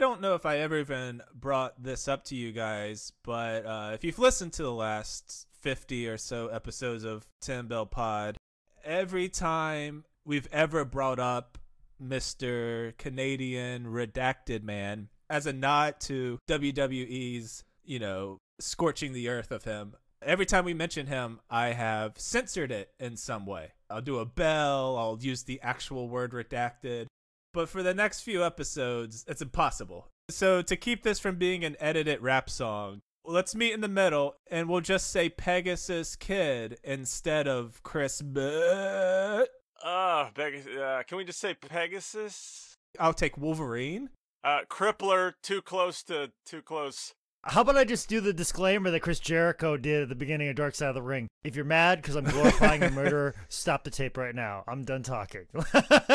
Don't know if I ever even brought this up to you guys, but uh, if you've listened to the last 50 or so episodes of Tim Bell Pod, every time we've ever brought up Mr. Canadian Redacted Man as a nod to WWE's, you know, scorching the earth of him, every time we mention him, I have censored it in some way. I'll do a bell, I'll use the actual word redacted. But for the next few episodes, it's impossible. So to keep this from being an edited rap song, let's meet in the middle and we'll just say Pegasus Kid instead of Chris Butt. Uh, Pegasus, uh, can we just say Pegasus? I'll take Wolverine. Uh, Crippler, too close to too close. How about I just do the disclaimer that Chris Jericho did at the beginning of Dark Side of the Ring? If you're mad because I'm glorifying a murderer, stop the tape right now. I'm done talking.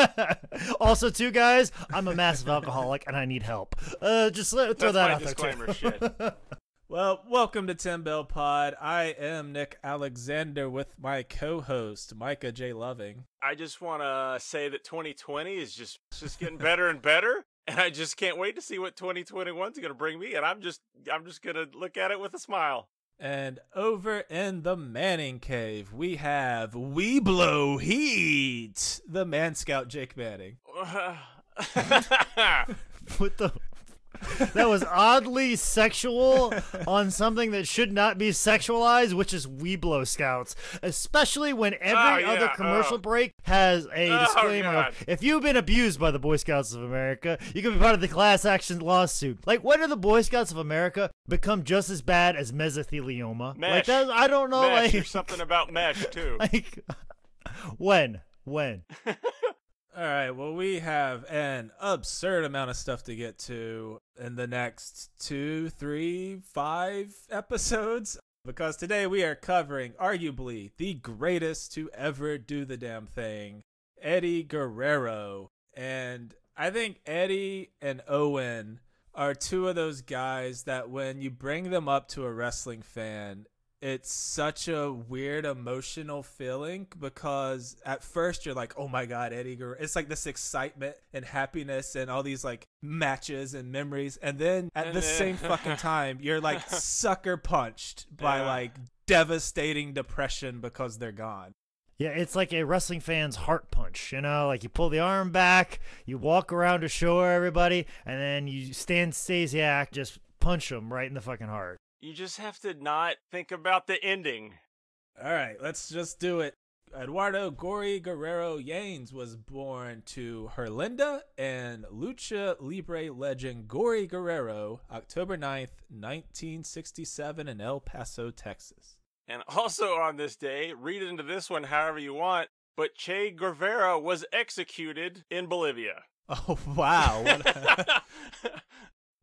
also, too, guys, I'm a massive alcoholic and I need help. Uh, just let, throw That's that my out disclaimer there. too. Well, welcome to Tim Bell Pod. I am Nick Alexander with my co-host Micah J. Loving. I just want to say that 2020 is just just getting better and better, and I just can't wait to see what 2021 is going to bring me. And I'm just I'm just going to look at it with a smile. And over in the Manning Cave, we have We Blow Heat, the Man Scout Jake Manning. what the? That was oddly sexual on something that should not be sexualized, which is Webelo Scouts. Especially when every Oh, yeah, other commercial oh. break has a Oh, disclaimer God. of if you've been abused by the Boy Scouts of America, you can be part of the class action lawsuit. Like, when did the Boy Scouts of America become just as bad as mesothelioma? Like that, I don't know. mesh, like, there's something about mesh too. like when, when? All right, well, we have an absurd amount of stuff to get to in the next two, three, five episodes because today we are covering arguably the greatest to ever do the damn thing, Eddie Guerrero. And I think Eddie and Owen are two of those guys that when you bring them up to a wrestling fan, it's such a weird emotional feeling because at first you're like, oh my god, Eddie Guerrero. It's like this excitement and happiness and all these like matches and memories, and then at the same fucking time you're like sucker punched by Yeah. like devastating depression because they're gone. Yeah, it's like a wrestling fan's heart punch, you know? Like you pull the arm back, you walk around to show everybody, and then you Stan Stasiak, just punch him right in the fucking heart. You just have to not think about the ending. All right, let's just do it. Eduardo Gory Guerrero Llanes was born to Herlinda and Lucha Libre legend Gory Guerrero October 9th, 1967 in El Paso, Texas. And also on this day, read into this one however you want, but Che Guevara was executed in Bolivia. Oh, wow.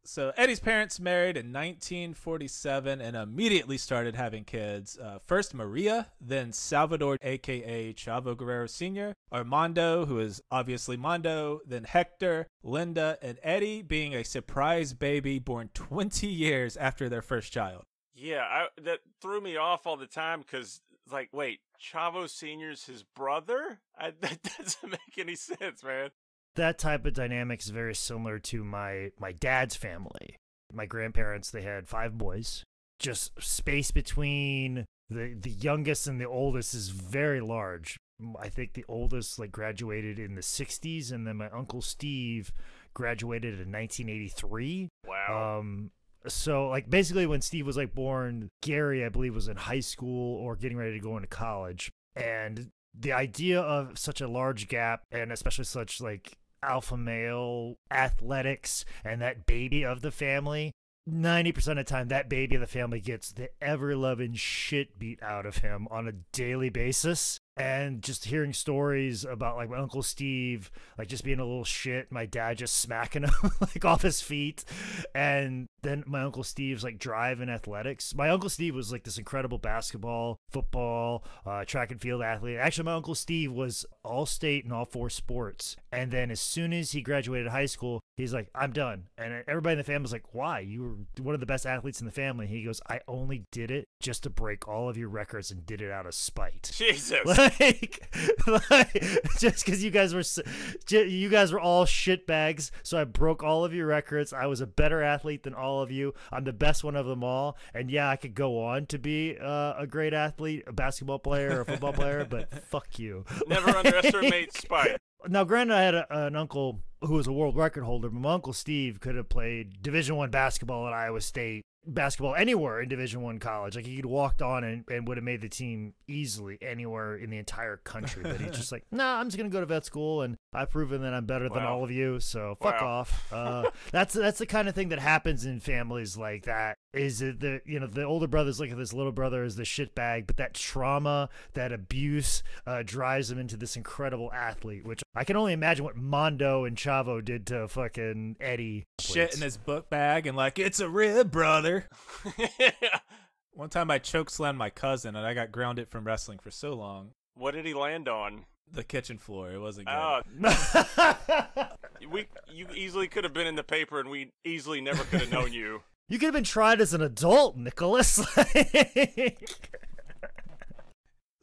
So Eddie's parents married in 1947 and immediately started having kids. Uh, first Maria, then Salvador, aka Chavo Guerrero Sr., Armando, who is obviously Mondo, then Hector, Linda, and Eddie being a surprise baby born 20 years after their first child. yeah, I, that threw me off all the time because, like, wait, Chavo Senior's his brother? I, that doesn't make any sense, man. That type of dynamic is very similar to my my dad's family. My grandparents, they had five boys. Just space between the the youngest and the oldest is very large. I think the oldest like graduated in the 60s and then my uncle Steve graduated in 1983. Wow. Um, so like basically when Steve was like born, Gary I believe was in high school or getting ready to go into college, and the idea of such a large gap and especially such like alpha male athletics and that baby of the family. 90% of the time, that baby of the family gets the ever loving shit beat out of him on a daily basis. And just hearing stories about like my Uncle Steve, like just being a little shit, my dad just smacking him like off his feet, and than my uncle Steve's like drive in athletics. My uncle Steve was like this incredible basketball, football, uh, track and field athlete. Actually, my uncle Steve was all state in all four sports. And then as soon as he graduated high school, he's like, I'm done. And everybody in the family's like, Why? You were one of the best athletes in the family. He goes, I only did it just to break all of your records and did it out of spite. Jesus. Like, like just because you guys were, you guys were all shitbags, so I broke all of your records. I was a better athlete than all of you. I'm the best one of them all, and yeah, I could go on to be uh, a great athlete, a basketball player, or a football player, but fuck you. Never underestimate spite. Now, granted, I had a, an uncle who was a world record holder, but my uncle Steve could have played Division One basketball at Iowa State basketball anywhere in division one college like he could walked on and, and would have made the team easily anywhere in the entire country but he's just like nah i'm just gonna go to vet school and i've proven that i'm better wow. than all of you so fuck wow. off uh, that's that's the kind of thing that happens in families like that is it the you know the older brothers look at this little brother as the shitbag but that trauma that abuse uh, drives him into this incredible athlete which i can only imagine what mondo and chavo did to fucking eddie shit in his book bag and like it's a rib brother one time i choke slammed my cousin and i got grounded from wrestling for so long what did he land on the kitchen floor. It wasn't good. Oh. we you easily could have been in the paper, and we easily never could have known you. You could have been tried as an adult, Nicholas.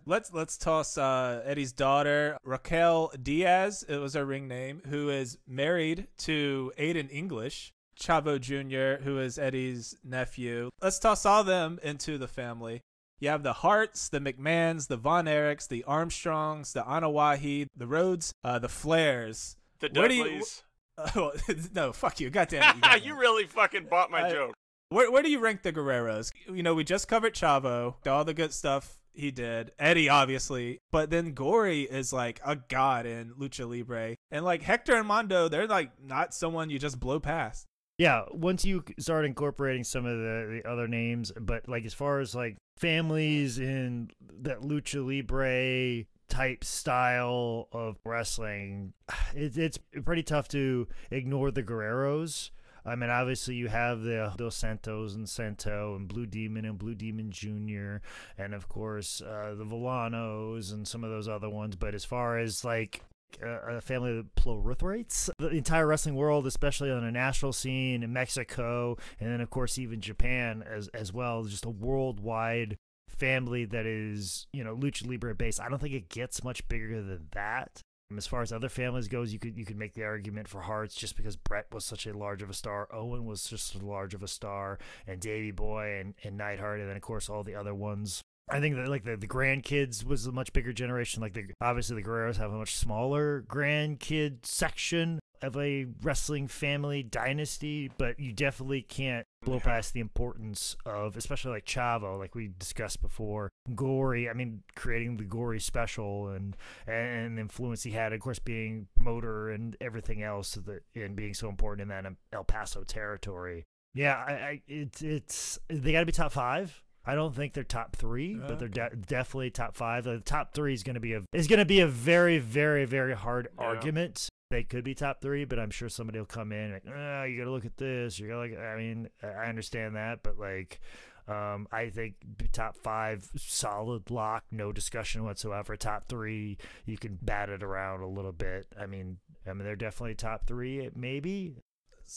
let's let's toss uh, Eddie's daughter Raquel Diaz. It was her ring name. Who is married to Aiden English, Chavo Jr., who is Eddie's nephew. Let's toss all them into the family. You have the Harts, the McMahons, the Von Erichs, the Armstrongs, the Anoa'i, the Rhodes, uh, the Flairs. The Dudleys. Uh, no, fuck you. Goddamn it. You, you really fucking bought my joke. Where, where do you rank the Guerreros? You know, we just covered Chavo, all the good stuff he did. Eddie, obviously. But then Gory is like a god in Lucha Libre. And like Hector and Mondo, they're like not someone you just blow past. Yeah, once you start incorporating some of the, the other names, but like as far as like families in that Lucha Libre type style of wrestling, it, it's pretty tough to ignore the Guerreros. I mean, obviously you have the Dos Santos and Santo and Blue Demon and Blue Demon Jr. and of course uh, the Villanos and some of those other ones. But as far as like a family of plurithrates. The entire wrestling world, especially on a national scene in Mexico, and then of course even Japan as as well, just a worldwide family that is you know lucha libre based. I don't think it gets much bigger than that. Um, as far as other families goes, you could you could make the argument for Harts just because Bret was such a large of a star, Owen was just as large of a star, and Davy Boy and, and Neidhart, and then of course all the other ones. I think that like the, the grandkids was a much bigger generation. Like the obviously the Guerreros have a much smaller grandkid section of a wrestling family dynasty, but you definitely can't blow past the importance of, especially like Chavo, like we discussed before, Gory. I mean, creating the Gory special and and influence he had, of course, being promoter and everything else, that and being so important in that um, El Paso territory. Yeah, I, I it's it's they got to be top five. I don't think they're top three, but they're de- definitely top five. The top three is going to be a is going to be a very very very hard yeah. argument. They could be top three, but I'm sure somebody will come in like, oh, you got to look at this. You got to, I mean, I understand that, but like, um, I think top five solid lock, no discussion whatsoever. Top three, you can bat it around a little bit. I mean, I mean, they're definitely top three, maybe.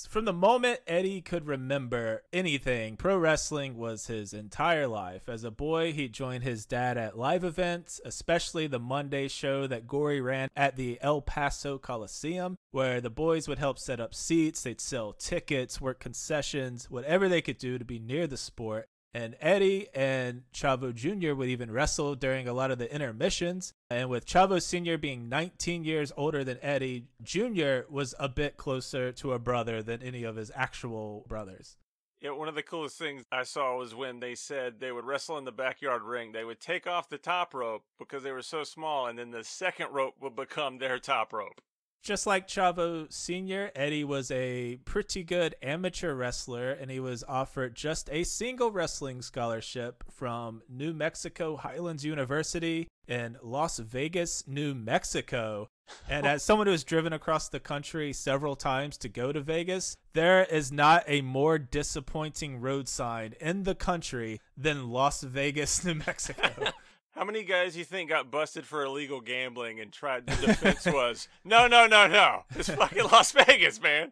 From the moment Eddie could remember anything, pro wrestling was his entire life. As a boy, he joined his dad at live events, especially the Monday show that Gory ran at the El Paso Coliseum, where the boys would help set up seats, they'd sell tickets, work concessions, whatever they could do to be near the sport. And Eddie and Chavo Jr. would even wrestle during a lot of the intermissions. And with Chavo Sr. being 19 years older than Eddie, Jr. was a bit closer to a brother than any of his actual brothers. Yeah, one of the coolest things I saw was when they said they would wrestle in the backyard ring. They would take off the top rope because they were so small, and then the second rope would become their top rope. Just like Chavo Sr., Eddie was a pretty good amateur wrestler and he was offered just a single wrestling scholarship from New Mexico Highlands University in Las Vegas, New Mexico. And as someone who has driven across the country several times to go to Vegas, there is not a more disappointing road sign in the country than Las Vegas, New Mexico. How many guys you think got busted for illegal gambling and tried the defense was no no no no it's fucking Las Vegas man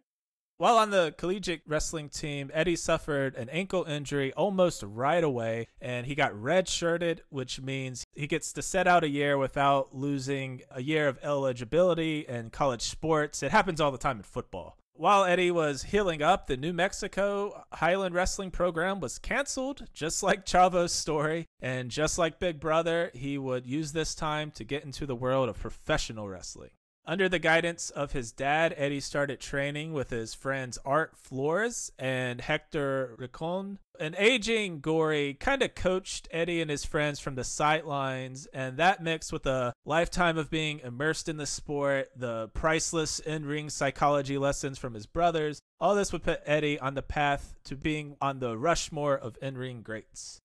While on the collegiate wrestling team, Eddie suffered an ankle injury almost right away, and he got redshirted, which means he gets to set out a year without losing a year of eligibility in college sports. It happens all the time in football. While Eddie was healing up, the New Mexico Highland Wrestling program was canceled, just like Chavo's story. And just like Big Brother, he would use this time to get into the world of professional wrestling. Under the guidance of his dad, Eddie started training with his friends Art Flores and Hector Ricon. An aging Gory kind of coached Eddie and his friends from the sidelines, and that mixed with a lifetime of being immersed in the sport, the priceless in ring psychology lessons from his brothers, all this would put Eddie on the path to being on the Rushmore of in ring greats.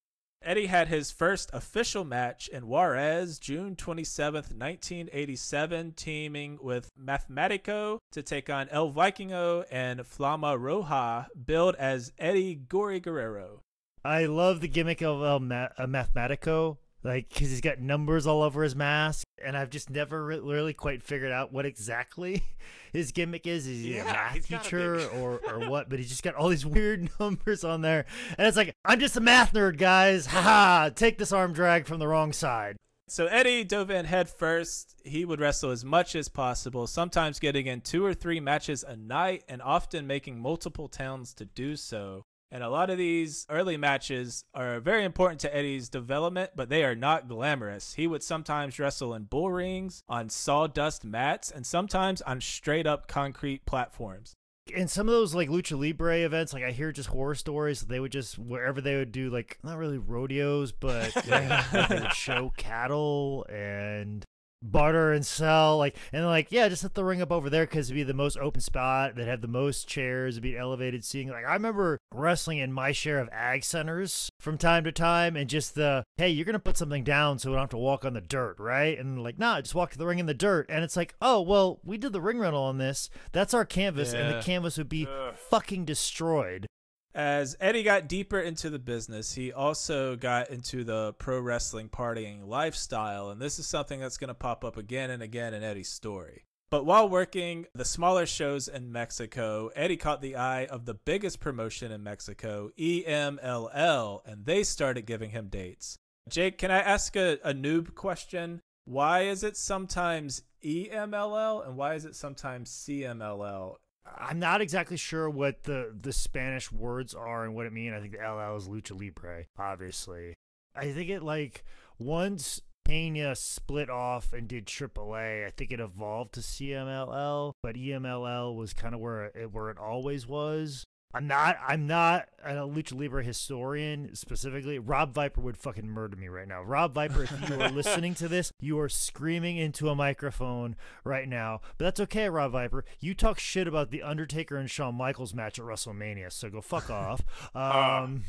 Eddie had his first official match in Juarez, June 27th, 1987, teaming with Mathematico to take on El Vikingo and Flama Roja, billed as Eddie Gory Guerrero. I love the gimmick of El Ma- uh, Mathematico, like because he's got numbers all over his mask, and I've just never re- really quite figured out what exactly his gimmick is. Is he Yeah, a math teacher be. or or what? But he's just got all these weird numbers on there, and it's like I'm just a math nerd, guys. Haha! Take this arm drag from the wrong side. So Eddie dove in head first. He would wrestle as much as possible, sometimes getting in two or three matches a night and often making multiple towns to do so. And a lot of these early matches are very important to Eddie's development, but they are not glamorous. He would sometimes wrestle in bull rings, on sawdust mats, and sometimes on straight up concrete platforms. in some of those like lucha libre events like i hear just horror stories they would just wherever they would do like not really rodeos but like, they would show cattle and barter and sell like and like yeah just set the ring up over there because it'd be the most open spot that had the most chairs it'd be elevated seating. Like i remember wrestling in my share of ag centers from time to time and just the hey you're gonna put something down so we don't have to walk on the dirt right? And like nah just walk to the ring in the dirt. And it's like oh well we did the ring rental on this. That's our canvas and the canvas would be Ugh. fucking destroyed As Eddie got deeper into the business, he also got into the pro wrestling partying lifestyle, and this is something that's going to pop up again and again in Eddie's story. But while working the smaller shows in Mexico, Eddie caught the eye of the biggest promotion in Mexico, EMLL, and they started giving him dates. Jake, can I ask a, a noob question? Why is it sometimes EMLL and why is it sometimes CMLL? I'm not exactly sure what the the spanish words are and what it mean i think the ll is lucha libre obviously i think it like once Pena split off and did AAA. I think it evolved to CMLL, but EMLL was kind of where it where it always was. I'm not I'm not a lucha libre historian specifically. Rob Viper would fucking murder me right now. Rob Viper, if you are listening to this, you are screaming into a microphone right now. But that's okay, Rob Viper. You talk shit about the Undertaker and Shawn Michaels match at WrestleMania, so go fuck off. Um,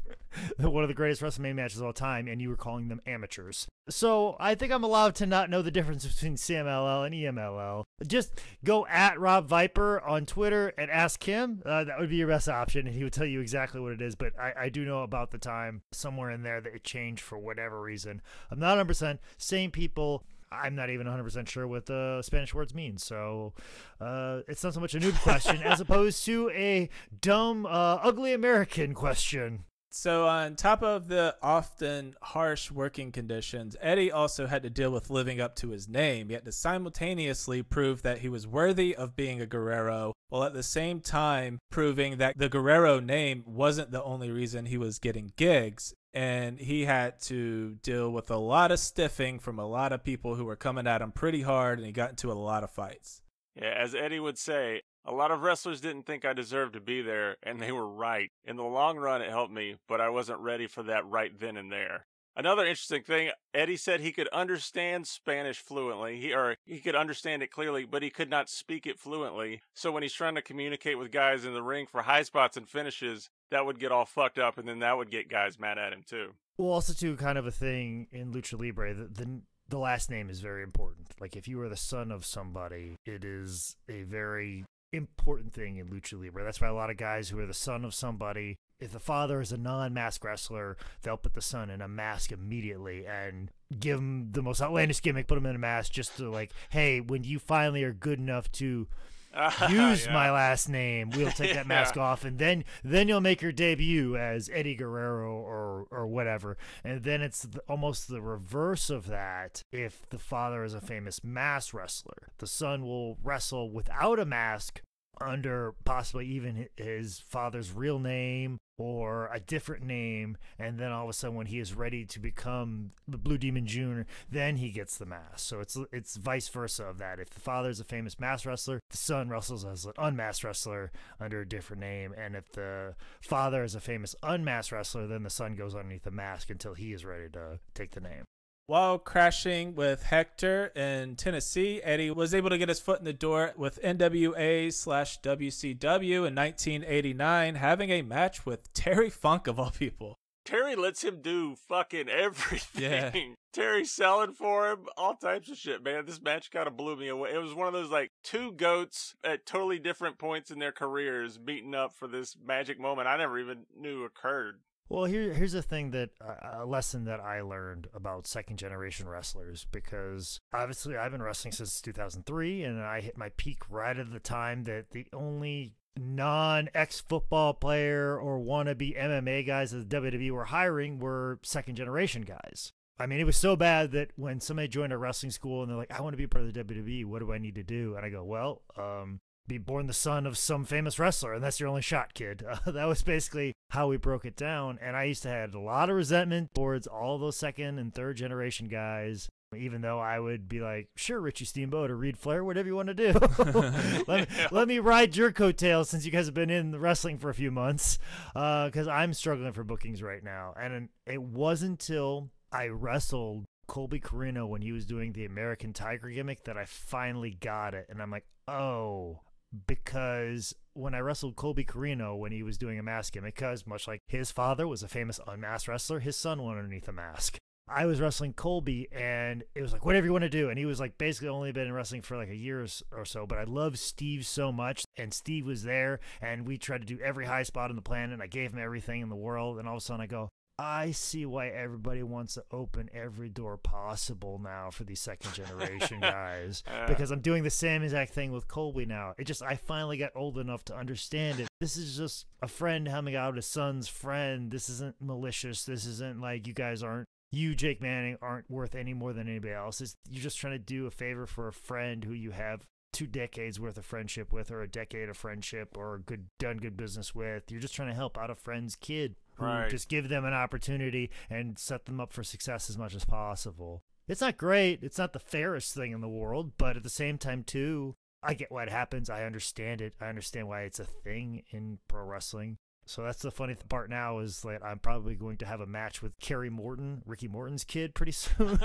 one of the greatest WrestleMania matches of all time, and you were calling them amateurs. So I think I'm allowed to not know the difference between CMLL and EMLL. Just go at Rob Viper on Twitter and ask him. Uh, that would be your best option, and he would tell you exactly what it is. But I, I do know about the time somewhere in there that it changed for whatever reason. I'm not 100% same people. I'm not even 100% sure what the Spanish words mean. So uh, it's not so much a noob question as opposed to a dumb, uh, ugly American question. So, on top of the often harsh working conditions, Eddie also had to deal with living up to his name. He had to simultaneously prove that he was worthy of being a Guerrero, while at the same time proving that the Guerrero name wasn't the only reason he was getting gigs. And he had to deal with a lot of stiffing from a lot of people who were coming at him pretty hard, and he got into a lot of fights. Yeah, as Eddie would say, a lot of wrestlers didn't think I deserved to be there, and they were right. In the long run, it helped me, but I wasn't ready for that right then and there. Another interesting thing, Eddie said he could understand Spanish fluently. He or he could understand it clearly, but he could not speak it fluently. So when he's trying to communicate with guys in the ring for high spots and finishes, that would get all fucked up and then that would get guys mad at him too. Well, also too kind of a thing in lucha libre. The, the the last name is very important. Like if you are the son of somebody, it is a very important thing in lucha libre. That's why a lot of guys who are the son of somebody, if the father is a non-mask wrestler, they'll put the son in a mask immediately and give him the most outlandish gimmick, put him in a mask just to like, hey, when you finally are good enough to use Yeah. my last name. We'll take that mask Yeah. off, and then then you'll make your debut as Eddie Guerrero or or whatever. And then it's the, almost the reverse of that. If the father is a famous mask wrestler, the son will wrestle without a mask under possibly even his father's real name or a different name and then all of a sudden when he is ready to become the blue demon junior then he gets the mask. So it's it's vice versa of that. If the father is a famous mask wrestler the son wrestles as an unmasked wrestler under a different name. And if the father is a famous unmasked wrestler then the son goes underneath the mask until he is ready to take the name While crashing with Hector in Tennessee, Eddie was able to get his foot in the door with NWA slash WCW in 1989, having a match with Terry Funk of all people. Terry lets him do fucking everything. Yeah. Terry selling for him, all types of shit, man. This match kind of blew me away. It was one of those like two goats at totally different points in their careers meeting up for this magic moment I never even knew occurred. Well, here, here's the thing that uh, a lesson that I learned about second generation wrestlers because obviously I've been wrestling since 2003 and I hit my peak right at the time that the only non ex football player or wannabe MMA guys that the WWE were hiring were second generation guys. I mean, it was so bad that when somebody joined a wrestling school and they're like, I want to be part of the WWE, what do I need to do? And I go, well, um, be born the son of some famous wrestler, and that's your only shot, kid. Uh, that was basically how we broke it down. And I used to have a lot of resentment towards all those second and third generation guys. Even though I would be like, sure, Richie Steamboat or Reid Flair, whatever you want to do. let, me, let me ride your coattails since you guys have been in the wrestling for a few months. Because I'm struggling for bookings right now. And it wasn't until I wrestled Colby Corino when he was doing the American Tiger gimmick that I finally got it. And I'm like, oh, because when I wrestled Colby Corino when he was doing a mask gimmick, because much like his father was a famous unmasked wrestler, his son went underneath a mask. I was wrestling Colby, and it was like whatever you want to do. And he was like basically only been in wrestling for like a year or so. But I love Steve so much, and Steve was there, and we tried to do every high spot on the planet. And I gave him everything in the world, and all of a sudden I go, I see why everybody wants to open every door possible now for these second generation guys Uh, because I'm doing the same exact thing with Colby now. It just I finally got old enough to understand it. This is just a friend helping out his son's friend. This isn't malicious. This isn't like you guys aren't you Jake Manning aren't worth any more than anybody else. It's, you're just trying to do a favor for a friend who you have two decades worth of friendship with or a decade of friendship or good done good business with. You're just trying to help out a friend's kid. Who Right. Just give them an opportunity and set them up for success as much as possible. It's not great. It's not the fairest thing in the world, but at the same time, too, I get why it happens. I understand it. I understand why it's a thing in pro wrestling. So that's the funny part now is that I'm probably going to have a match with Kerry Morton, Ricky Morton's kid, pretty soon,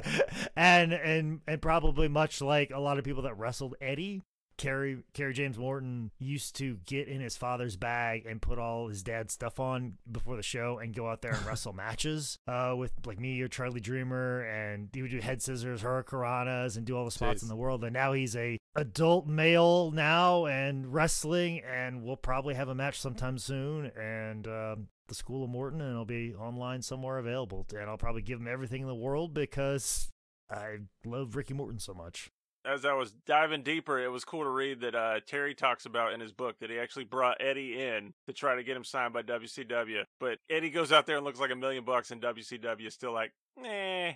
and and and probably much like a lot of people that wrestled Eddie. Kerry Kerry James Morton used to get in his father's bag and put all his dad's stuff on before the show and go out there and wrestle matches uh, with like me or Charlie Dreamer and he would do head scissors, hurricanranas, and do all the spots Jeez. in the world. And now he's a adult male now and wrestling, and we'll probably have a match sometime soon. And um, the School of Morton, and it'll be online somewhere available. And I'll probably give him everything in the world because I love Ricky Morton so much. As I was diving deeper, it was cool to read that uh, Terry talks about in his book that he actually brought Eddie in to try to get him signed by WCW. But Eddie goes out there and looks like a million bucks, and WCW is still like, eh.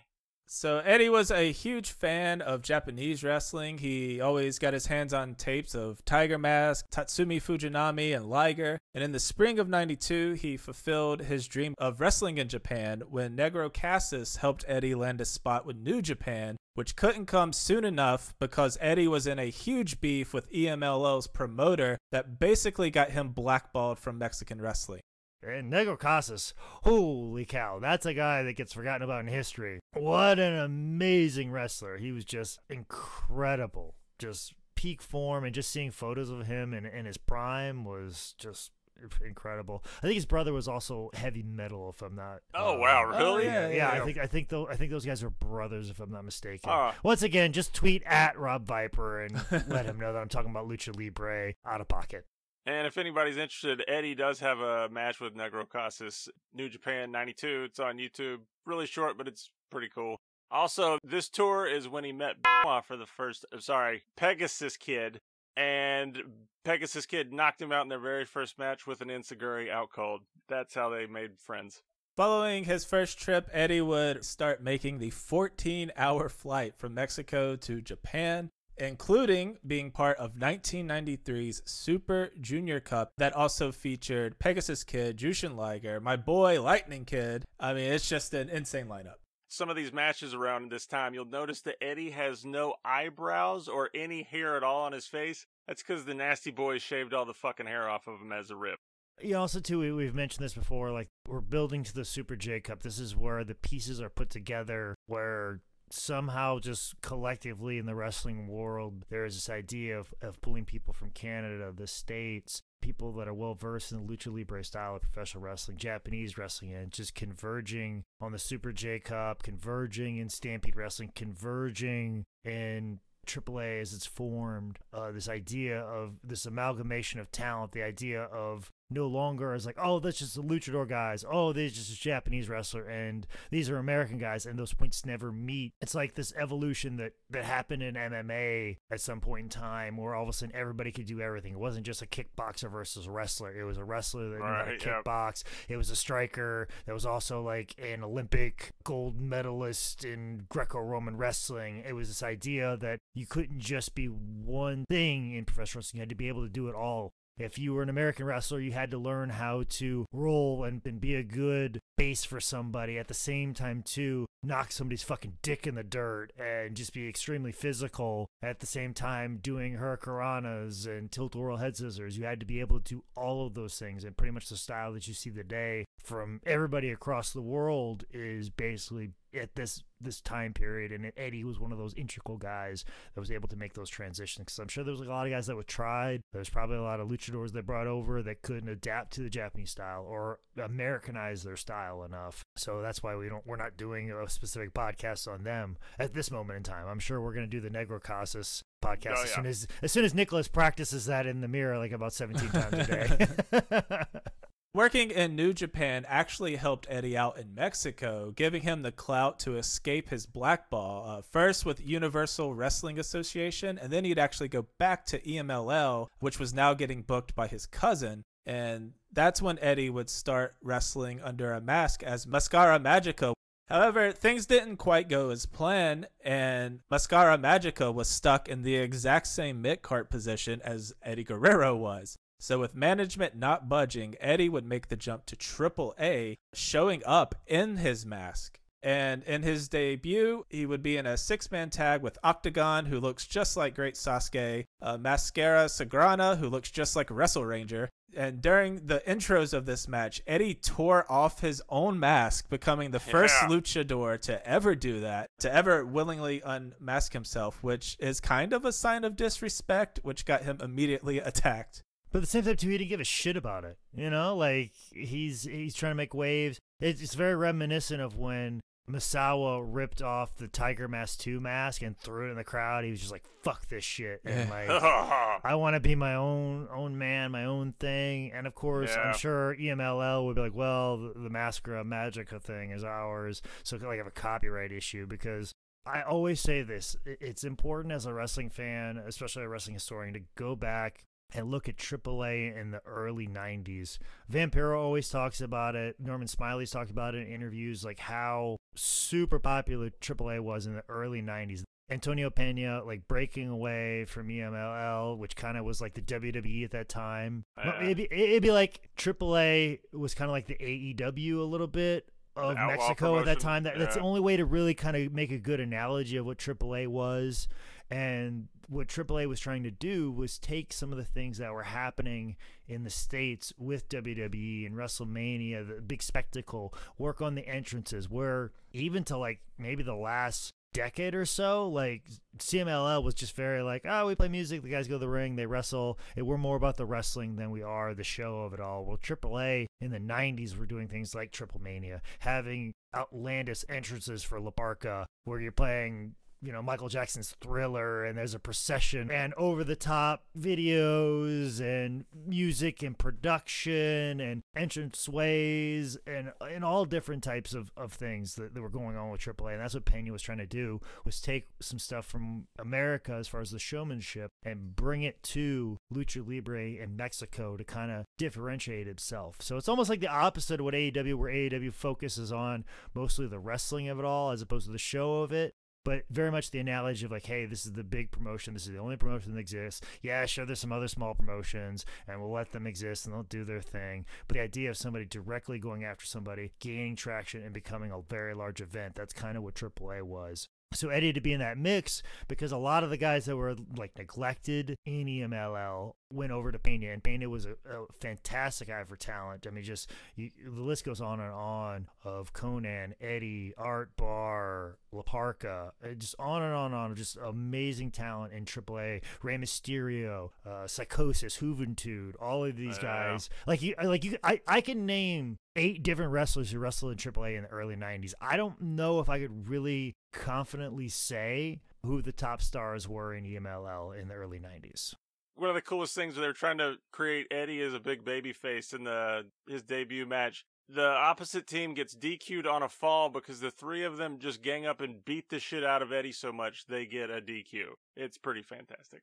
So Eddie was a huge fan of Japanese wrestling. He always got his hands on tapes of Tiger Mask, Tatsumi Fujinami, and Liger. And in the spring of 92, he fulfilled his dream of wrestling in Japan when Negro Casas helped Eddie land a spot with New Japan, which couldn't come soon enough because Eddie was in a huge beef with EMLL's promoter that basically got him blackballed from Mexican wrestling. And Negro Casas, holy cow, that's a guy that gets forgotten about in history. What an amazing wrestler. He was just incredible. Just peak form, and just seeing photos of him in, in his prime was just incredible. I think his brother was also heavy metal, if I'm not. Oh uh, wow, Oh, really? Yeah, yeah, yeah, yeah. I think I think though I think those guys are brothers, if I'm not mistaken. Ah. Once again, just tweet at Rob Viper and let him know that I'm talking about Lucha Libre out of pocket. And if anybody's interested, Eddie does have a match with Negro Casas, New Japan 92. It's on YouTube. Really short, but it's pretty cool. Also, this tour is when he met Benoit for the first, uh, sorry, Pegasus Kid. And Pegasus Kid knocked him out in their very first match with an enzuigiri out cold. That's how they made friends. Following his first trip, Eddie would start making the 14 hour flight from Mexico to Japan, including being part of 1993's Super Junior Cup that also featured Pegasus Kid, Jushin Liger, my boy Lightning Kid. I mean, it's just an insane lineup. Some of these matches around this time, you'll notice that Eddie has no eyebrows or any hair at all on his face. That's because the Nasty Boys shaved all the fucking hair off of him as a rip. Yeah, also too, we, we've mentioned this before. Like we're building to the Super J Cup. This is where the pieces are put together, where somehow just collectively in the wrestling world there is this idea of, of pulling people from Canada, the States, people that are well versed in the lucha libre style of professional wrestling, Japanese wrestling, and just converging on the Super J Cup, converging in Stampede Wrestling, converging in AAA as it's formed, uh, this idea of this amalgamation of talent, the idea of no longer as like, oh, that's just the luchador guys. Oh, they're just a Japanese wrestler, and these are American guys, and those points never meet. It's like this evolution that that happened in MMA at some point in time, where all of a sudden everybody could do everything. It wasn't just a kickboxer versus a wrestler. It was a wrestler that knew how to Right, yeah. kickbox. It was a striker that was also like an Olympic gold medalist in Greco-Roman wrestling. It was this idea that you couldn't just be one thing in professional wrestling. You had to be able to do it all. If you were an American wrestler, you had to learn how to roll and, and be a good base for somebody. At the same time, too, knock somebody's fucking dick in the dirt and just be extremely physical. At the same time, doing hurricanranas and tilt-a-whirl head scissors. You had to be able to do all of those things. And pretty much the style that you see today from everybody across the world is basically at this this time period and Eddie was one of those integral guys that was able to make those transitions because I'm sure there was a lot of guys that were tried. There's probably a lot of luchadors that brought over that couldn't adapt to the Japanese style or Americanize their style enough. So that's why we don't we're not doing a specific podcast on them at this moment in time. I'm sure we're going to do the Negro Casas podcast Oh, as yeah. soon as as soon as Nicholas practices that in the mirror like about 17 times a day Working in New Japan actually helped Eddie out in Mexico, giving him the clout to escape his blackball. Uh, first with Universal Wrestling Association, and then he'd actually go back to EMLL, which was now getting booked by his cousin. And that's when Eddie would start wrestling under a mask as Mascara Magica. However, things didn't quite go as planned, and Mascara Magica was stuck in the exact same mid-card position as Eddie Guerrero was. So with management not budging, Eddie would make the jump to Triple A, showing up in his mask. And in his debut, he would be in a six-man tag with Octagon, who looks just like Great Sasuke, uh, Mascara Sagrada, who looks just like Wrestle Ranger. And during the intros of this match, Eddie tore off his own mask, becoming the first Yeah. luchador to ever do that, to ever willingly unmask himself, which is kind of a sign of disrespect, which got him immediately attacked. But at the same time, too, he didn't give a shit about it. You know, like he's he's trying to make waves. It's, it's very reminiscent of when Misawa ripped off the Tiger Mask 2 mask and threw it in the crowd. He was just like, "Fuck this shit," and like. I want to be my own own man, my own thing, and of course, Yeah. I'm sure EMLL would be like, "Well, the, the Mascara Magica thing is ours," so it could like have a copyright issue because I always say this: it's important as a wrestling fan, especially a wrestling historian, to go back and look at AAA in the early 90s. Vampiro always talks about it. Norman Smiley's talked about it in interviews, like how super popular AAA was in the early 90s. Antonio Pena like breaking away from EMLL, which kind of was like the WWE at that time. Yeah. Uh. It'd, be, it'd be like AAA was kind of like the AEW a little bit of Mexico at that time. That, That's the only way to really kind of make a good analogy of what AAA was. And what AAA was trying to do was take some of the things that were happening in the States with WWE and WrestleMania, the big spectacle, work on the entrances, where even to like maybe the last decade or so, like CMLL was just very like, oh, we play music, the guys go to the ring, they wrestle. We're more about the wrestling than we are the show of it all. Well, AAA in the 90s were doing things like Triple Mania, having outlandish entrances for La Parka, where you're playing you know Michael Jackson's Thriller and there's a procession and over the top videos and music and production and entrance ways and and all different types of, of things that, that were going on with AAA and that's what Pena was trying to do was take some stuff from America as far as the showmanship and bring it to Lucha Libre in Mexico to kind of differentiate itself. So it's almost like the opposite of what AEW where AEW focuses on mostly the wrestling of it all as opposed to the show of it but very much the analogy of like, hey, this is the big promotion. This is the only promotion that exists. Yeah, sure, there's some other small promotions, and we'll let them exist and they'll do their thing. But the idea of somebody directly going after somebody, gaining traction, and becoming a very large event, that's kind of what AAA was. So Eddie to be in that mix because a lot of the guys that were like neglected in EMLL went over to Pena, and Pena was a, a fantastic guy for talent. I mean, just you, the list goes on and on of Konnan, Eddie, Art Barr, La Parka, uh, just on and on and on. Just amazing talent in AAA. Rey Mysterio, uh, Psicosis, Juventud, all of these guys. Like you, like you, I, I can name eight different wrestlers who wrestled in AAA in the early '90s. I don't know if I could really confidently say who the top stars were in EMLL in the early '90s one of the coolest things they're trying to create Eddie as a big baby face in the his debut match. The opposite team gets DQ'd on a fall because the three of them just gang up and beat the shit out of Eddie so much they get a DQ. It's pretty fantastic.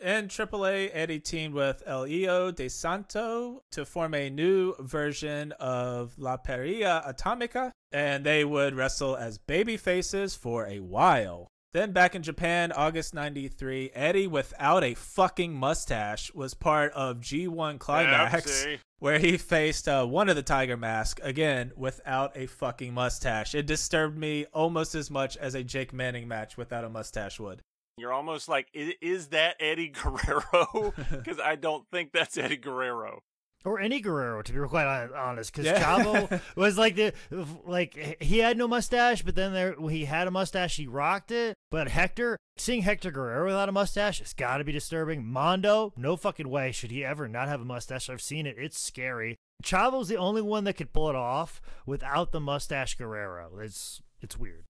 In AAA, Eddie teamed with El de Santo to form a new version of La Pareja Atomica, and they would wrestle as baby faces for a while. Then back in Japan, August 93, Eddie without a fucking mustache was part of G1 Climax where he faced uh, one of the Tiger Mask, again, without a fucking mustache. It disturbed me almost as much as a Jake Manning match without a mustache would. You're almost like, is that Eddie Guerrero? Because I don't think that's Eddie Guerrero or any Guerrero, to be quite honest, because yeah. Chavo was like the like he had no mustache, but then there he had a mustache, he rocked it. But Hector, seeing Hector Guerrero without a mustache, it's got to be disturbing. Mondo, no fucking way should he ever not have a mustache. I've seen it; it's scary. Chavo's the only one that could pull it off without the mustache Guerrero. It's it's weird.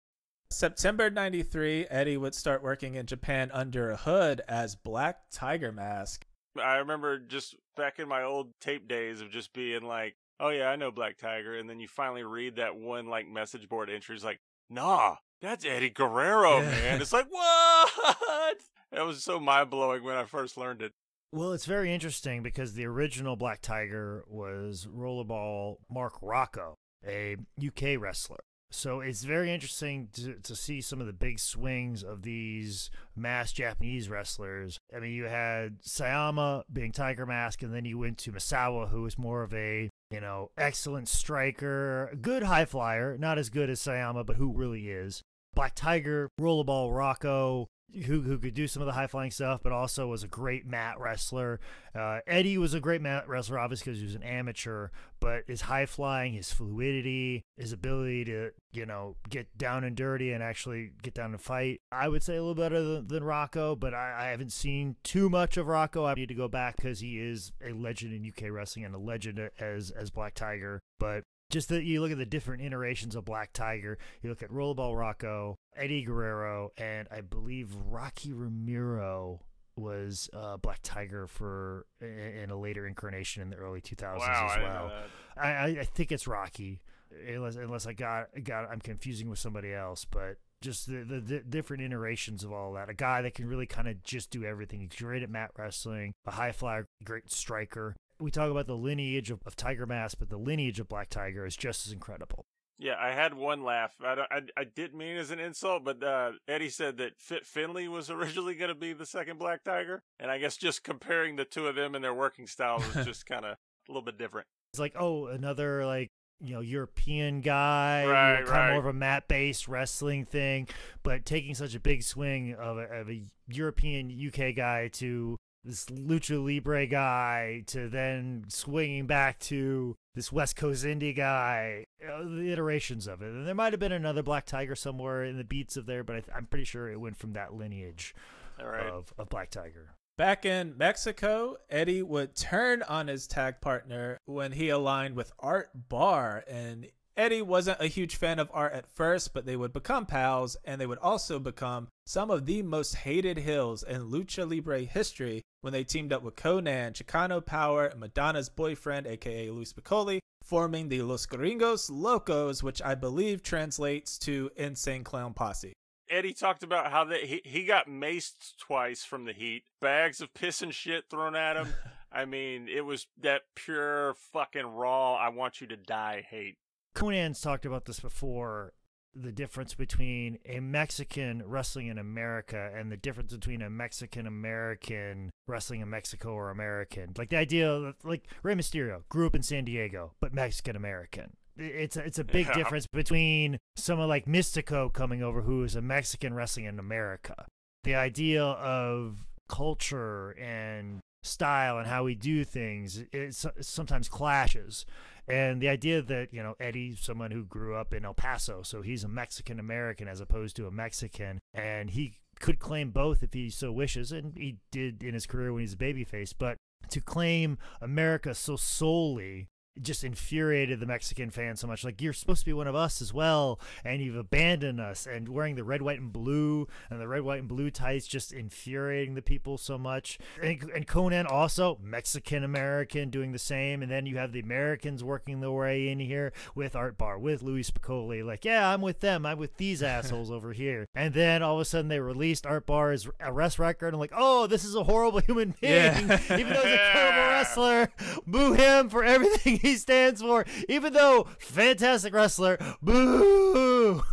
September 93, Eddie would start working in Japan under a hood as Black Tiger Mask. I remember just back in my old tape days of just being like, "Oh yeah, I know Black Tiger," and then you finally read that one like message board entry. It's like, "Nah, that's Eddie Guerrero, man." It's like, what? That was so mind blowing when I first learned it. Well, it's very interesting because the original Black Tiger was Rollerball Mark Rocco, a UK wrestler. So it's very interesting to, to see some of the big swings of these mass Japanese wrestlers. I mean, you had Sayama being Tiger Mask, and then you went to Misawa, who was more of a you know excellent striker, good high flyer, not as good as Sayama, but who really is. Black Tiger, Rollerball Rocco, who who could do some of the high flying stuff, but also was a great mat wrestler. Uh, Eddie was a great mat wrestler, obviously because he was an amateur, but his high flying, his fluidity, his ability to you know get down and dirty and actually get down and fight, I would say a little better than, than Rocco. But I, I haven't seen too much of Rocco. I need to go back because he is a legend in UK wrestling and a legend as as Black Tiger. But just that you look at the different iterations of Black Tiger. You look at Rollerball Rocco, Eddie Guerrero, and I believe Rocky Romero was uh, Black Tiger for in a later incarnation in the early 2000s wow, as well. I, I, I, think it's Rocky, unless unless I got got I'm confusing with somebody else, but just the, the, the, different iterations of all that. A guy that can really kind of just do everything. He's great at mat wrestling, a high flyer, great striker, we talk about the lineage of, of Tiger Mask, but the lineage of Black Tiger is just as incredible. Yeah, I had one laugh. I, I, I didn't mean it as an insult, but uh, Eddie said that Fit Finlay was originally going to be the second Black Tiger, and I guess just comparing the two of them and their working styles was just kind of a little bit different. It's like, oh, another like you know European guy, right, kind right. of more of a mat based wrestling thing, but taking such a big swing of a, of a European UK guy to this lucha libre guy to then swinging back to this West Coast indie guy, uh, the iterations of it. And there might have been another Black Tiger somewhere in the beats of there, but I am pretty sure it went from that lineage right. of, of Black Tiger. Back in Mexico, Eddie would turn on his tag partner when he aligned with Art Barr and Eddie wasn't a huge fan of Art at first, but they would become pals, and they would also become some of the most hated heels in Lucha Libre history when they teamed up with Konnan, Chicano Power, and Madonna's boyfriend, aka Louie Spicolli, forming the Los Gringos Locos, which I believe translates to Insane Clown Posse. Eddie talked about how that he, he got maced twice from the heat, bags of piss and shit thrown at him. I mean, it was that pure fucking raw, I want you to die hate. Konnan's talked about this before the difference between a Mexican wrestling in America and the difference between a Mexican American wrestling in Mexico or American. Like the idea of, like Rey Mysterio grew up in San Diego, but Mexican American. It's a, it's a big yeah. difference between someone like Mystico coming over who is a Mexican wrestling in America. The idea of culture and style and how we do things it sometimes clashes and the idea that, you know, Eddie, someone who grew up in El Paso, so he's a Mexican American as opposed to a Mexican, and he could claim both if he so wishes, and he did in his career when he's a babyface. But to claim America so solely just infuriated the Mexican fans so much. Like you're supposed to be one of us as well, and you've abandoned us. And wearing the red, white, and blue, and the red, white, and blue tights just infuriating the people so much. And, and Konnan also Mexican American doing the same. And then you have the Americans working their way in here with Art Barr, with Louie Spicolli. Like, yeah, I'm with them. I'm with these assholes over here. And then all of a sudden they released Art Barr's arrest record. I'm like, oh, this is a horrible human being. Yeah. Even though he's a terrible wrestler, boo him for everything he stands for, even though fantastic wrestler. Boo.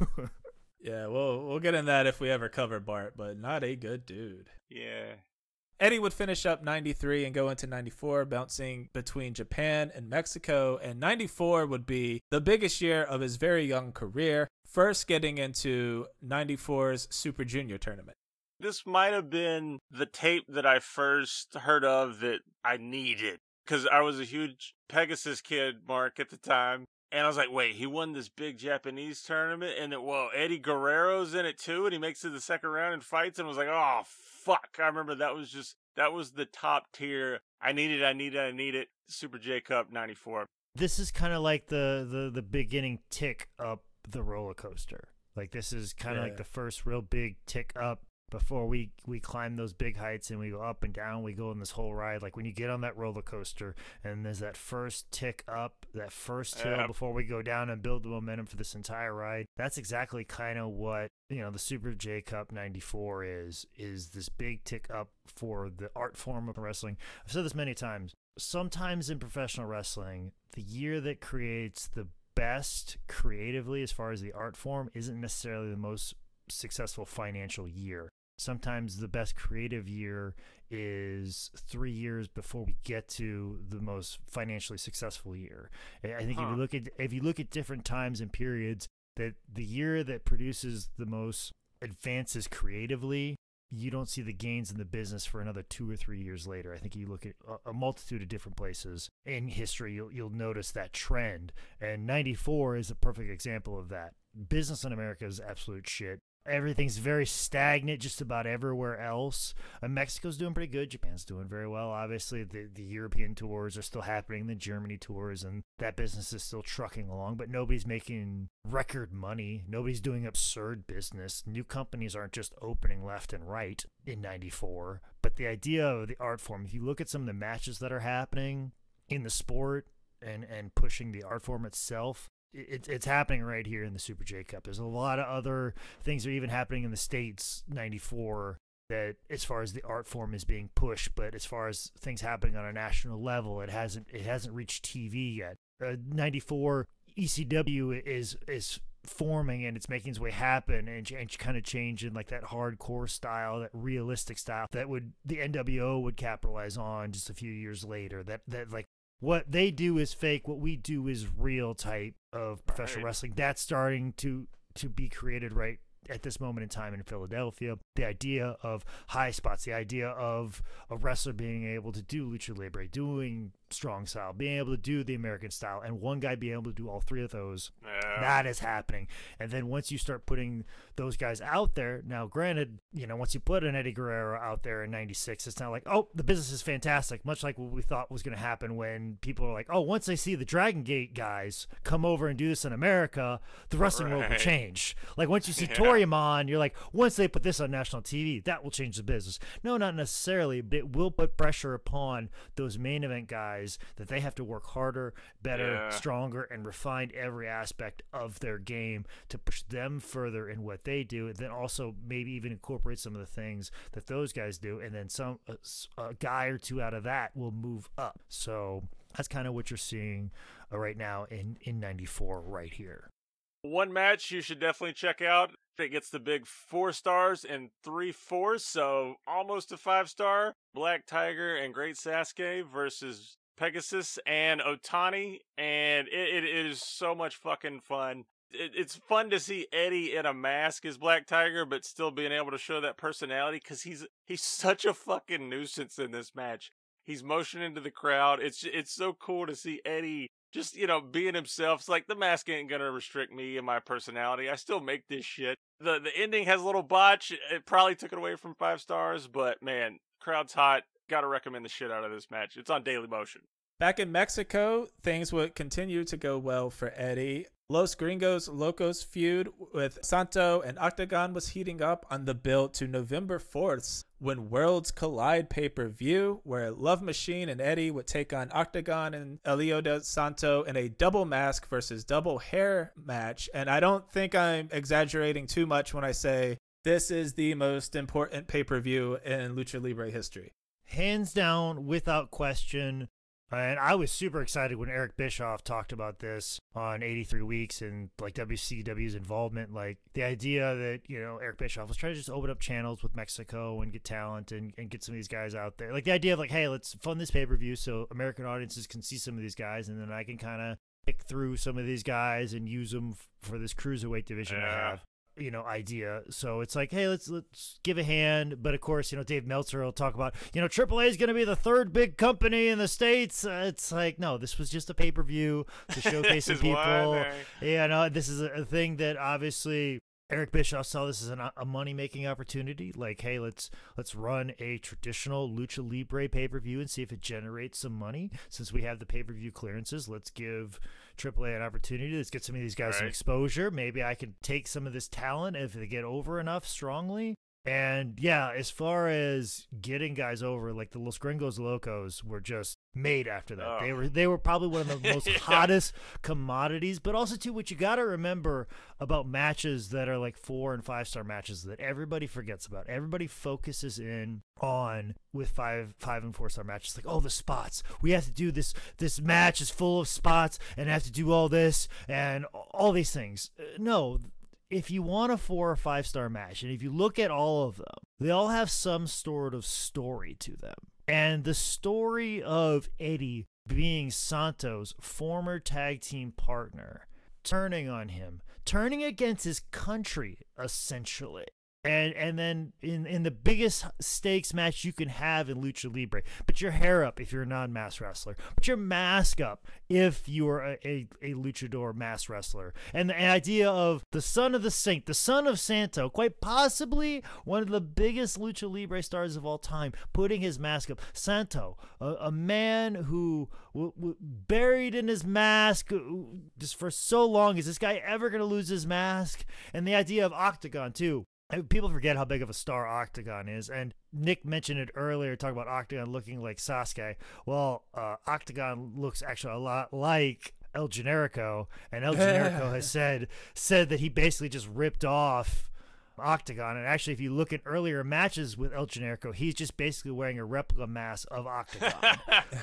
yeah, we'll we'll get in that if we ever cover Bart, but not a good dude. Yeah. Eddie would finish up 93 and go into 94, bouncing between Japan and Mexico. And 94 would be the biggest year of his very young career, first getting into 94's Super Junior tournament. This might have been the tape that I first heard of that I needed because I was a huge Pegasus kid, Mark, at the time. And I was like, wait, he won this big Japanese tournament, and it, well, Eddie Guerrero's in it too, and he makes it to the second round and fights, and I was like, oh fuck! I remember that was just that was the top tier. I need it, I need it, I need it. Super J Cup '94. This is kind of like the the the beginning tick up the roller coaster. Like this is kind of yeah. like the first real big tick up before we we climb those big heights and we go up and down we go on this whole ride. Like when you get on that roller coaster and there's that first tick up that first hill before we go down and build the momentum for this entire ride that's exactly kind of what you know the super j cup 94 is is this big tick up for the art form of wrestling. I've said this many times. Sometimes in professional wrestling the year that creates the best creatively as far as the art form isn't necessarily the most successful financial year sometimes the best creative year is three years before we get to the most financially successful year. I think huh. if you look at if you look at different times and periods, that the year that produces the most advances creatively, you don't see the gains in the business for another two or three years later. I think you look at a, multitude of different places in history, you'll you'll notice that trend. And '94 is a perfect example of that. Business in America is absolute shit everything's very stagnant just about everywhere else. Uh, Mexico's doing pretty good. Japan's doing very well. Obviously, the, the European tours are still happening, the Germany tours, and that business is still trucking along, but nobody's making record money. Nobody's doing absurd business. New companies aren't just opening left and right in 94. But the idea of the art form, if you look at some of the matches that are happening in the sport, and and pushing the art form itself it's it's happening right here in the Super J Cup. There's a lot of other things that are even happening in the states. '94 that as far as the art form is being pushed, but as far as things happening on a national level, it hasn't it hasn't reached TV yet. Uh, '94 ECW is is forming and it's making its way happen and, and kind of changing like that hardcore style that realistic style that would the NWO would capitalize on just a few years later that that like what they do is fake what we do is real type of professional right. wrestling that's starting to to be created right at this moment in time in Philadelphia. The idea of high spots, the idea of a wrestler being able to do lucha libre, doing strong style, being able to do the American style, and one guy being able to do all three of those. Yeah. That is happening. And then once you start putting those guys out there, now granted, you know, once you put an Eddie Guerrero out there in 96, it's not like, oh, the business is fantastic, much like what we thought was going to happen when people are like, oh, once they see the Dragon Gate guys come over and do this in America, the wrestling world will change. Like once you see Yeah. Toriyama, you're like, once they put this on national TV, that will change the business. No, not necessarily, but it will put pressure upon those main event guys that they have to work harder, better, Yeah. stronger, and refine every aspect of their game to push them further in what they do. And then also maybe even incorporate some of the things that those guys do, and then some a guy or two out of that will move up. So that's kind of what you're seeing uh, right now in in '94 right here. One match you should definitely check out. It gets the big four stars and three fours, so almost a five star. Black Tiger and Great Sasuke versus Pegasus and Otani, and it, it is so much fucking fun. It, it's fun to see Eddie in a mask as Black Tiger, but still being able to show that personality because he's he's such a fucking nuisance in this match. He's motioning to the crowd. It's it's so cool to see Eddie just you know being himself. It's like the mask ain't gonna restrict me and my personality. I still make this shit. The the ending has a little botch. It probably took it away from five stars, but man, crowd's hot. Gotta recommend the shit out of this match. It's on Daily Motion. Back in Mexico, things would continue to go well for Eddie. Los Gringos Locos feud with Santo and Octagon was heating up on the build to November 4th when Worlds Collide pay per view, where Love Machine and Eddie would take on Octagon and El Hijo del Santo in a double mask versus double hair match. And I don't think I'm exaggerating too much when I say this is the most important pay per view in Lucha Libre history. Hands down, without question. And I was super excited when Eric Bischoff talked about this on 83 Weeks and like WCW's involvement. Like the idea that, you know, Eric Bischoff was trying to just open up channels with Mexico and get talent and, and get some of these guys out there. Like the idea of like, hey, let's fund this pay per view so American audiences can see some of these guys and then I can kind of pick through some of these guys and use them f- for this cruiserweight division I have you know idea. So it's like hey let's let's give a hand. But of course you know dave meltzer will talk about you know aaa is going to be the third big company in the states. Uh, it's like no this was just a pay-per-view to showcase some people. yeah no this is a, a thing that obviously Eric Bischoff saw this as an, a money making opportunity. Like, hey, let's let's run a traditional lucha libre pay per view and see if it generates some money. Since we have the pay per view clearances, let's give AAA an opportunity. Let's get some of these guys some exposure. Maybe I can take some of this talent if they get over enough strongly. And yeah, as far as getting guys over, like the Los Gringos Locos were just made after that. They were they were probably one of the most Yeah. hottest commodities. But also too, what you got to remember about matches that are like four and five star matches that everybody forgets about. Everybody focuses in on with five five and four star matches. Like, oh, the spots. We have to do this. This match is full of spots, and I have to do all this and all these things. Uh, No, if you want a four or five star match, and if you look at all of them, they all have some sort of story to them. And the story of Eddie being Santos' former tag team partner, turning on him, turning against his country, essentially. And and then in, in the biggest stakes match you can have in Lucha Libre, put your hair up if you're a non-mass wrestler. Put your mask up if you are a, a, a luchador mass wrestler. And the idea of the son of the saint, the son of Santo, quite possibly one of the biggest Lucha Libre stars of all time, putting his mask up. Santo, a, a man who w- w- buried in his mask uh, just for so long. Is this guy ever going to lose his mask? And the idea of Octagon, too. People forget how big of a star Octagon is, and Nick mentioned it earlier, talking about Octagon looking like Sasuke. Well, uh, Octagon looks actually a lot like El Generico, and El Generico has said said that he basically just ripped off Octagon. And actually, if you look at earlier matches with El Generico, he's just basically wearing a replica mask of Octagon.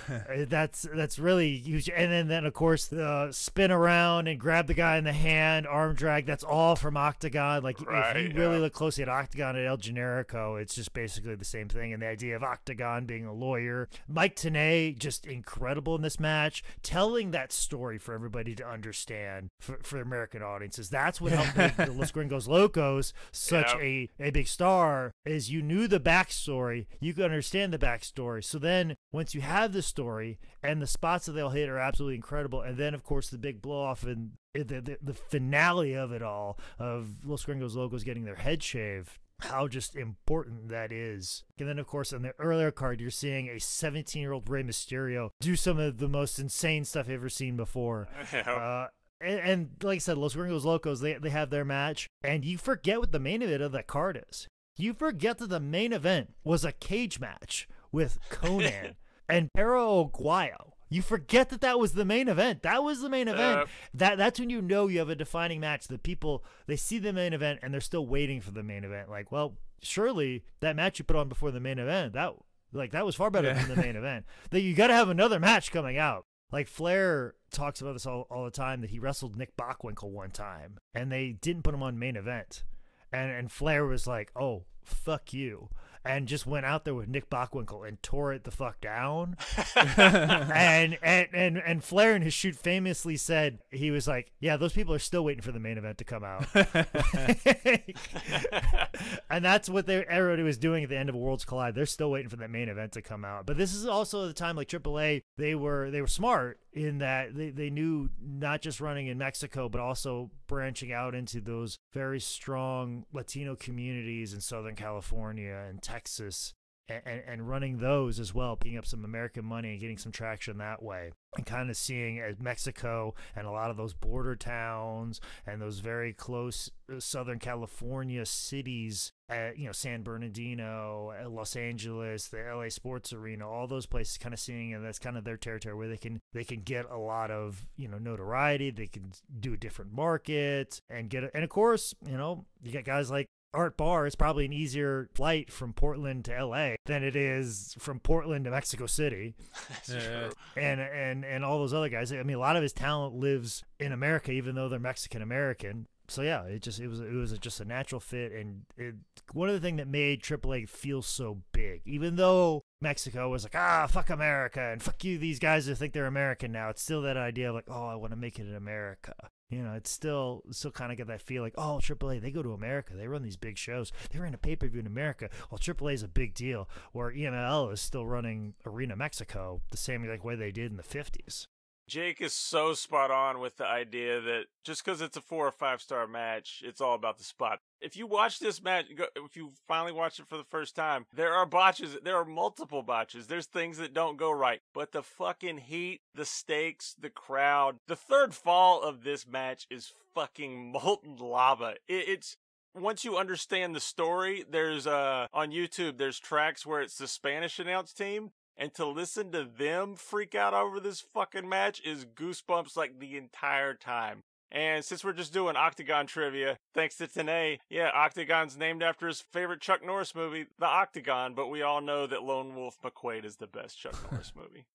Uh, that's that's really huge. And then, then of course, the spin around and grab the guy in the hand, arm drag. That's all from Octagon. Like Right, if you really look closely at Octagon and El Generico, it's just basically the same thing. And the idea of Octagon being a lawyer, Mike Tenay just incredible in this match, telling that story for everybody to understand for, for American audiences. That's what helped make the Los Gringos Locos such Yep. a, a big star. Is you knew the backstory, you could understand the backstory. So then once you have the story and the spots that they'll hit are absolutely incredible, and then of course the big blow off and the, the, the finale of it all of Los Gringos Locos getting their head shaved how just important that is. And then, of course, on the earlier card, you're seeing a 17 year old Rey Mysterio do some of the most insane stuff you've ever seen before. Uh, and, and like I said, Los Gringos Locos, they, they have their match, and you forget what the main event of that card is. You forget that the main event was a cage match with Konnan and Perro Aguayo. You forget that that was the main event. That was the main event. Yep. That that's when you know you have a defining match. The people they see the main event and they're still waiting for the main event. Like, well, surely that match you put on before the main event that like that was far better Yeah. than the main event. That you got to have another match coming out. Like Flair talks about this all, all the time that he wrestled Nick Bockwinkel one time and they didn't put him on main event. And and Flair was like, "Oh, fuck you." And just went out there with Nick Bockwinkel and tore it the fuck down. and, and and and Flair in his shoot famously said he was like, "Yeah, those people are still waiting for the main event to come out." and that's what they everybody was doing at the end of Worlds Collide. They're still waiting for that main event to come out. But this is also the time like AAA, they were they were smart in that they, they knew not just running in Mexico, but also branching out into those very strong Latino communities in Southern California and Texas. And, and, running those as well, picking up some American money and getting some traction that way, and kind of seeing as Mexico and a lot of those border towns and those very close uh, Southern California cities, uh, you know, San Bernardino, uh, Los Angeles, the LA Sports Arena, all those places, kind of seeing, and that's kind of their territory where they can they can get a lot of you know notoriety. They can do a different market and get, a, and of course, you know, you got guys like. Art Barr is probably an easier flight from Portland to LA than it is from Portland to Mexico City That's Yeah. true. and and and all those other guys. I mean, a lot of his talent lives in America, even though they're Mexican American. So yeah, it just it was it was just a natural fit, and it, one of the things that made AAA feel so big, even though Mexico was like ah fuck America and fuck you these guys who think they're American now. It's still that idea of like oh I want to make it in America. You know, it's still still kind of get that feel like oh AAA they go to America they run these big shows they ran a pay per view in America well AAA is a big deal where EMLL is still running Arena Mexico the same like way they did in the fifties. Jake is so spot on with the idea that just because it's a four or five star match, it's all about the spot. If you watch this match, if you finally watch it for the first time, there are botches. There are multiple botches. There's things that don't go right, but the fucking heat, the stakes, the crowd, the third fall of this match is fucking molten lava. It's once you understand the story, there's uh on YouTube there's tracks where it's the Spanish announced team and to listen to them freak out over this fucking match is goosebumps like the entire time. And since we're just doing Octagon trivia, thanks to Tenay, yeah, Octagon's named after his favorite Chuck Norris movie, The Octagon, but we all know that Lone Wolf McQuaid is the best Chuck Norris movie.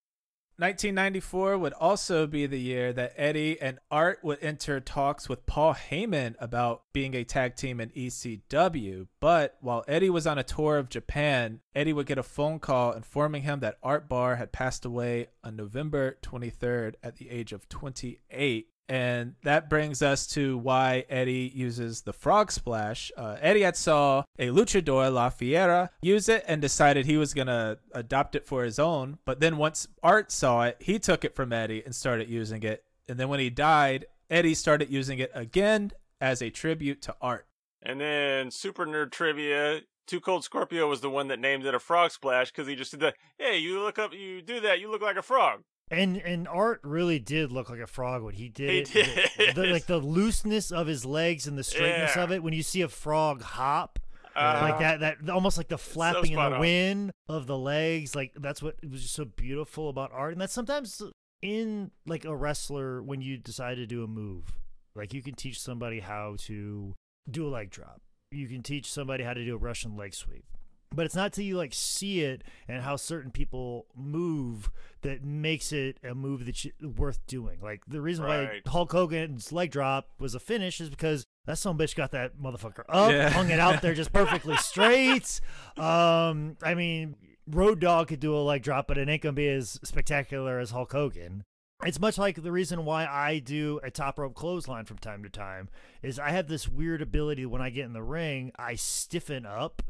1994 would also be the year that Eddie and Art would enter talks with Paul Heyman about being a tag team in ECW. But while Eddie was on a tour of Japan, Eddie would get a phone call informing him that Art Barr had passed away on November 23rd at the age of 28. And that brings us to why Eddie uses the frog splash. Uh, Eddie had saw a luchador, La Fiera, use it and decided he was going to adopt it for his own. But then once Art saw it, he took it from Eddie and started using it. And then when he died, Eddie started using it again as a tribute to Art. And then Super Nerd Trivia, Too Cold Scorpio was the one that named it a frog splash because he just did the, hey, you look up, you do that, you look like a frog. And and Art really did look like a frog when he did He it. Did. the- like the looseness of his legs and the straightness Yeah. of it. When you see a frog hop, Uh, like that, that almost like the flapping in the on. wind of the legs. Like that's what was just so beautiful about art. And that's sometimes in like a wrestler when you decide to do a move. Like you can teach somebody how to do a leg drop. you can teach somebody how to do a Russian leg sweep. But it's not till you like see it and how certain people move that makes it a move that's worth doing. Like the reason why Hulk Hogan's leg drop was a finish is because that some bitch got that motherfucker up, Yeah. hung it out there just perfectly straight. Um, I mean, Road Dog could do a leg drop, but it ain't gonna be as spectacular as Hulk Hogan. It's much like the reason why I do a top rope clothesline from time to time is I have this weird ability when I get in the ring, I stiffen up,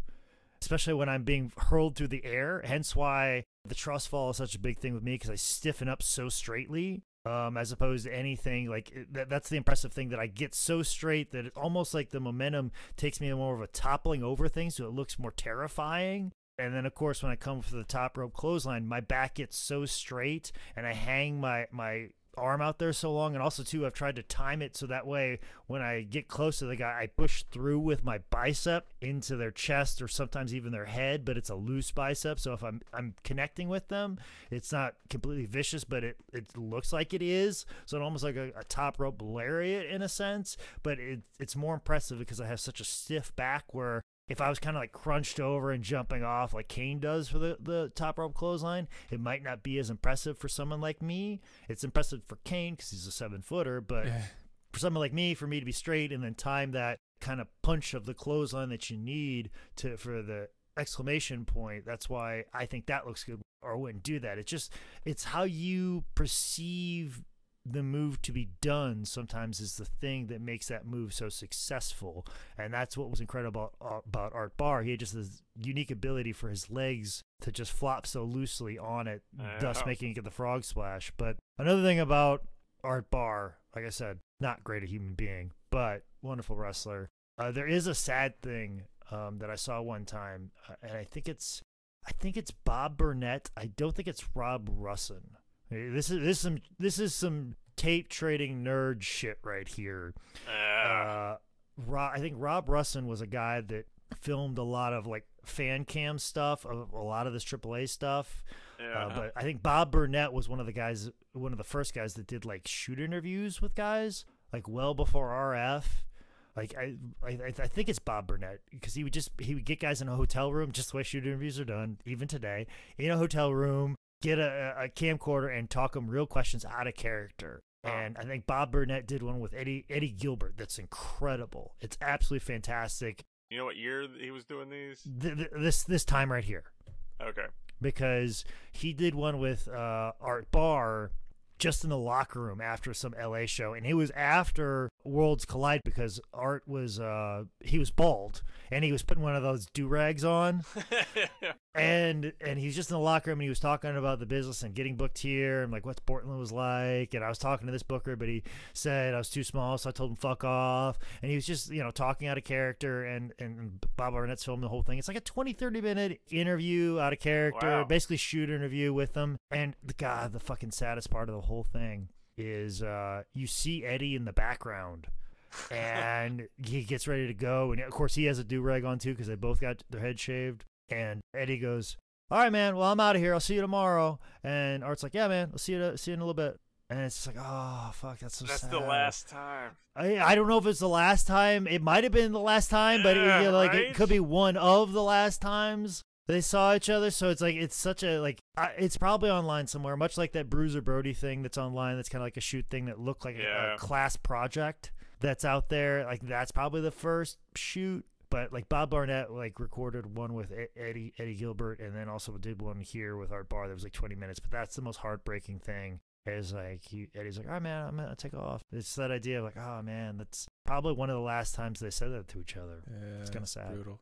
especially when I'm being hurled through the air. Hence why the trust fall is such a big thing with me because I stiffen up so straightly. Um, as opposed to anything like that, that's the impressive thing that I get so straight that it's almost like the momentum takes me more of a toppling over thing, so it looks more terrifying. And then, of course, when I come for the top rope clothesline, my back gets so straight, and I hang my my arm out there so long. And also, too, I've tried to time it so that way when I get close to the guy, I push through with my bicep into their chest or sometimes even their head, but it's a loose bicep. So if I'm I'm connecting with them, it's not completely vicious, but it it looks like it is. So it's almost like a, a top rope lariat in a sense, but it it's more impressive because I have such a stiff back where if I was kind of like crunched over and jumping off like Kane does for the, the top rope clothesline, it might not be as impressive for someone like me. It's impressive for Kane because he's a seven footer, but for someone like me, for me to be straight and then time that kind of punch of the clothesline that you need to for the exclamation point, that's why I think that looks good or wouldn't do that. It's just it's how you perceive the move to be done sometimes is the thing that makes that move so successful. And that's what was incredible about, about art barr. He had just this unique ability for his legs to just flop so loosely on it thus Yeah. making it get the frog splash. But another thing about art barr like i said not great a human being but wonderful wrestler. Uh, there is a sad thing um, that i saw one time uh, and i think it's i think it's bob burnett. I don't think it's rob russin This is this is some this is some tape trading nerd shit right here. Uh, Uh, Ro- I think Rob Russin was a guy that filmed a lot of like fan cam stuff, of a lot of this AAA stuff. yeah. Uh, but I think Bob Burnett was one of the guys, one of the first guys that did like shoot interviews with guys, like well before RF. Like I, I, I think it's Bob Burnett because he would just he would get guys in a hotel room, just the way shoot interviews are done, even today, in a hotel room, get a, a camcorder and talk them real questions out of character. And I think Bob Burnett did one with Eddie Eddie Gilbert that's incredible. It's absolutely fantastic. you know what year he was doing these? Th- th- this this time right here Okay. because he did one with uh, Art Barr just in the locker room after some LA show, and it was after Worlds Collide because Art was uh, he was bald and he was putting one of those do rags on, and and he was just in the locker room and he was talking about the business and getting booked here and like what Portland was like, and I was talking to this booker, but he said I was too small, so I told him fuck off, and he was just you know talking out of character, and and Bob Arnett's filmed the whole thing. It's like a 20, 30 minute interview out of character, Wow. basically shoot interview with them, and the god, the fucking saddest part of the whole thing is uh you see Eddie in the background. and he gets ready to go, and of course he has a do rag on too because they both got their head shaved. And Eddie goes, "All right, man. Well, I'm out of here. I'll see you tomorrow." And Art's like, "Yeah, man. I'll see you. See you in a little bit." And it's like, "Oh, fuck. That's so That's sad." the last time. I I don't know if it's the last time. It might have been the last time, but it, you know, like right? it could be one of the last times they saw each other. So it's like it's such a like I, it's probably online somewhere, much like that Bruiser Brody thing that's online. That's kind of like a shoot thing that looked like a- Yeah. a, class project that's out there. Like that's probably the first shoot. But like Bob Barnett like recorded one with Eddie Eddie Gilbert, and then also did one here with Art Barr that was like 20 minutes. But that's the most heartbreaking thing is like he Eddie's like, all right, man, I'm gonna take off. It's that idea of like, oh man, that's probably one of the last times they said that to each other. Yeah, It's kinda sad. Brutal.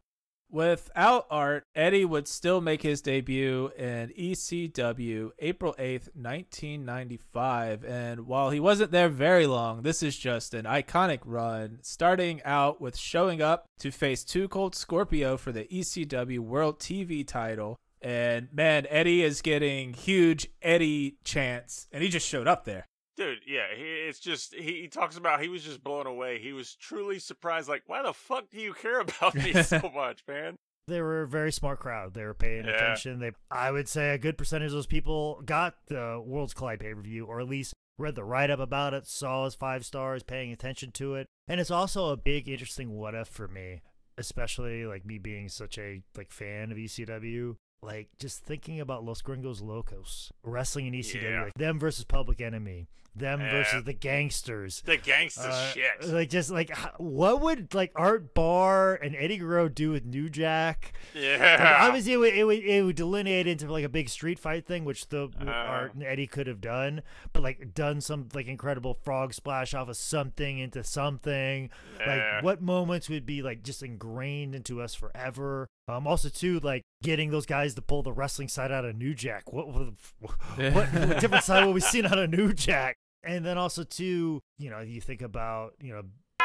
Without Art, Eddie would still make his debut in ECW April 8th, 1995. And while he wasn't there very long, this is just an iconic run, starting out with showing up to face Two Cold Scorpio for the ECW World TV title. And man, Eddie is getting huge Eddie chants, and he just showed up there. Dude, yeah, he, it's just he, he talks about he was just blown away. He was truly surprised. Like, why the fuck do you care about me so much, man? They were a very smart crowd. They were paying Yeah. attention. They, I would say, a good percentage of those people got the Worlds Collide pay per view, or at least read the write up about it, saw his five stars, paying attention to it. And it's also a big, interesting what if for me, especially like me being such a like fan of ECW, like just thinking about Los Gringos Locos wrestling in ECW, Yeah. like them versus Public Enemy, them Yeah. versus the Gangstas. The gangsta Uh, shit. Like just like what would like Art Barr and Eddie Guerrero do with New Jack? Like, Yeah. obviously, it would, it would it would delineate into like a big street fight thing, which the Uh-huh. Art and Eddie could have done, but like done some like incredible frog splash off of something into something. Yeah. Like what moments would be like just ingrained into us forever. Um, also too like getting those guys to pull the wrestling side out of New Jack. What what, what different side will we seen out of New Jack? And then also too, you know, you think about you know.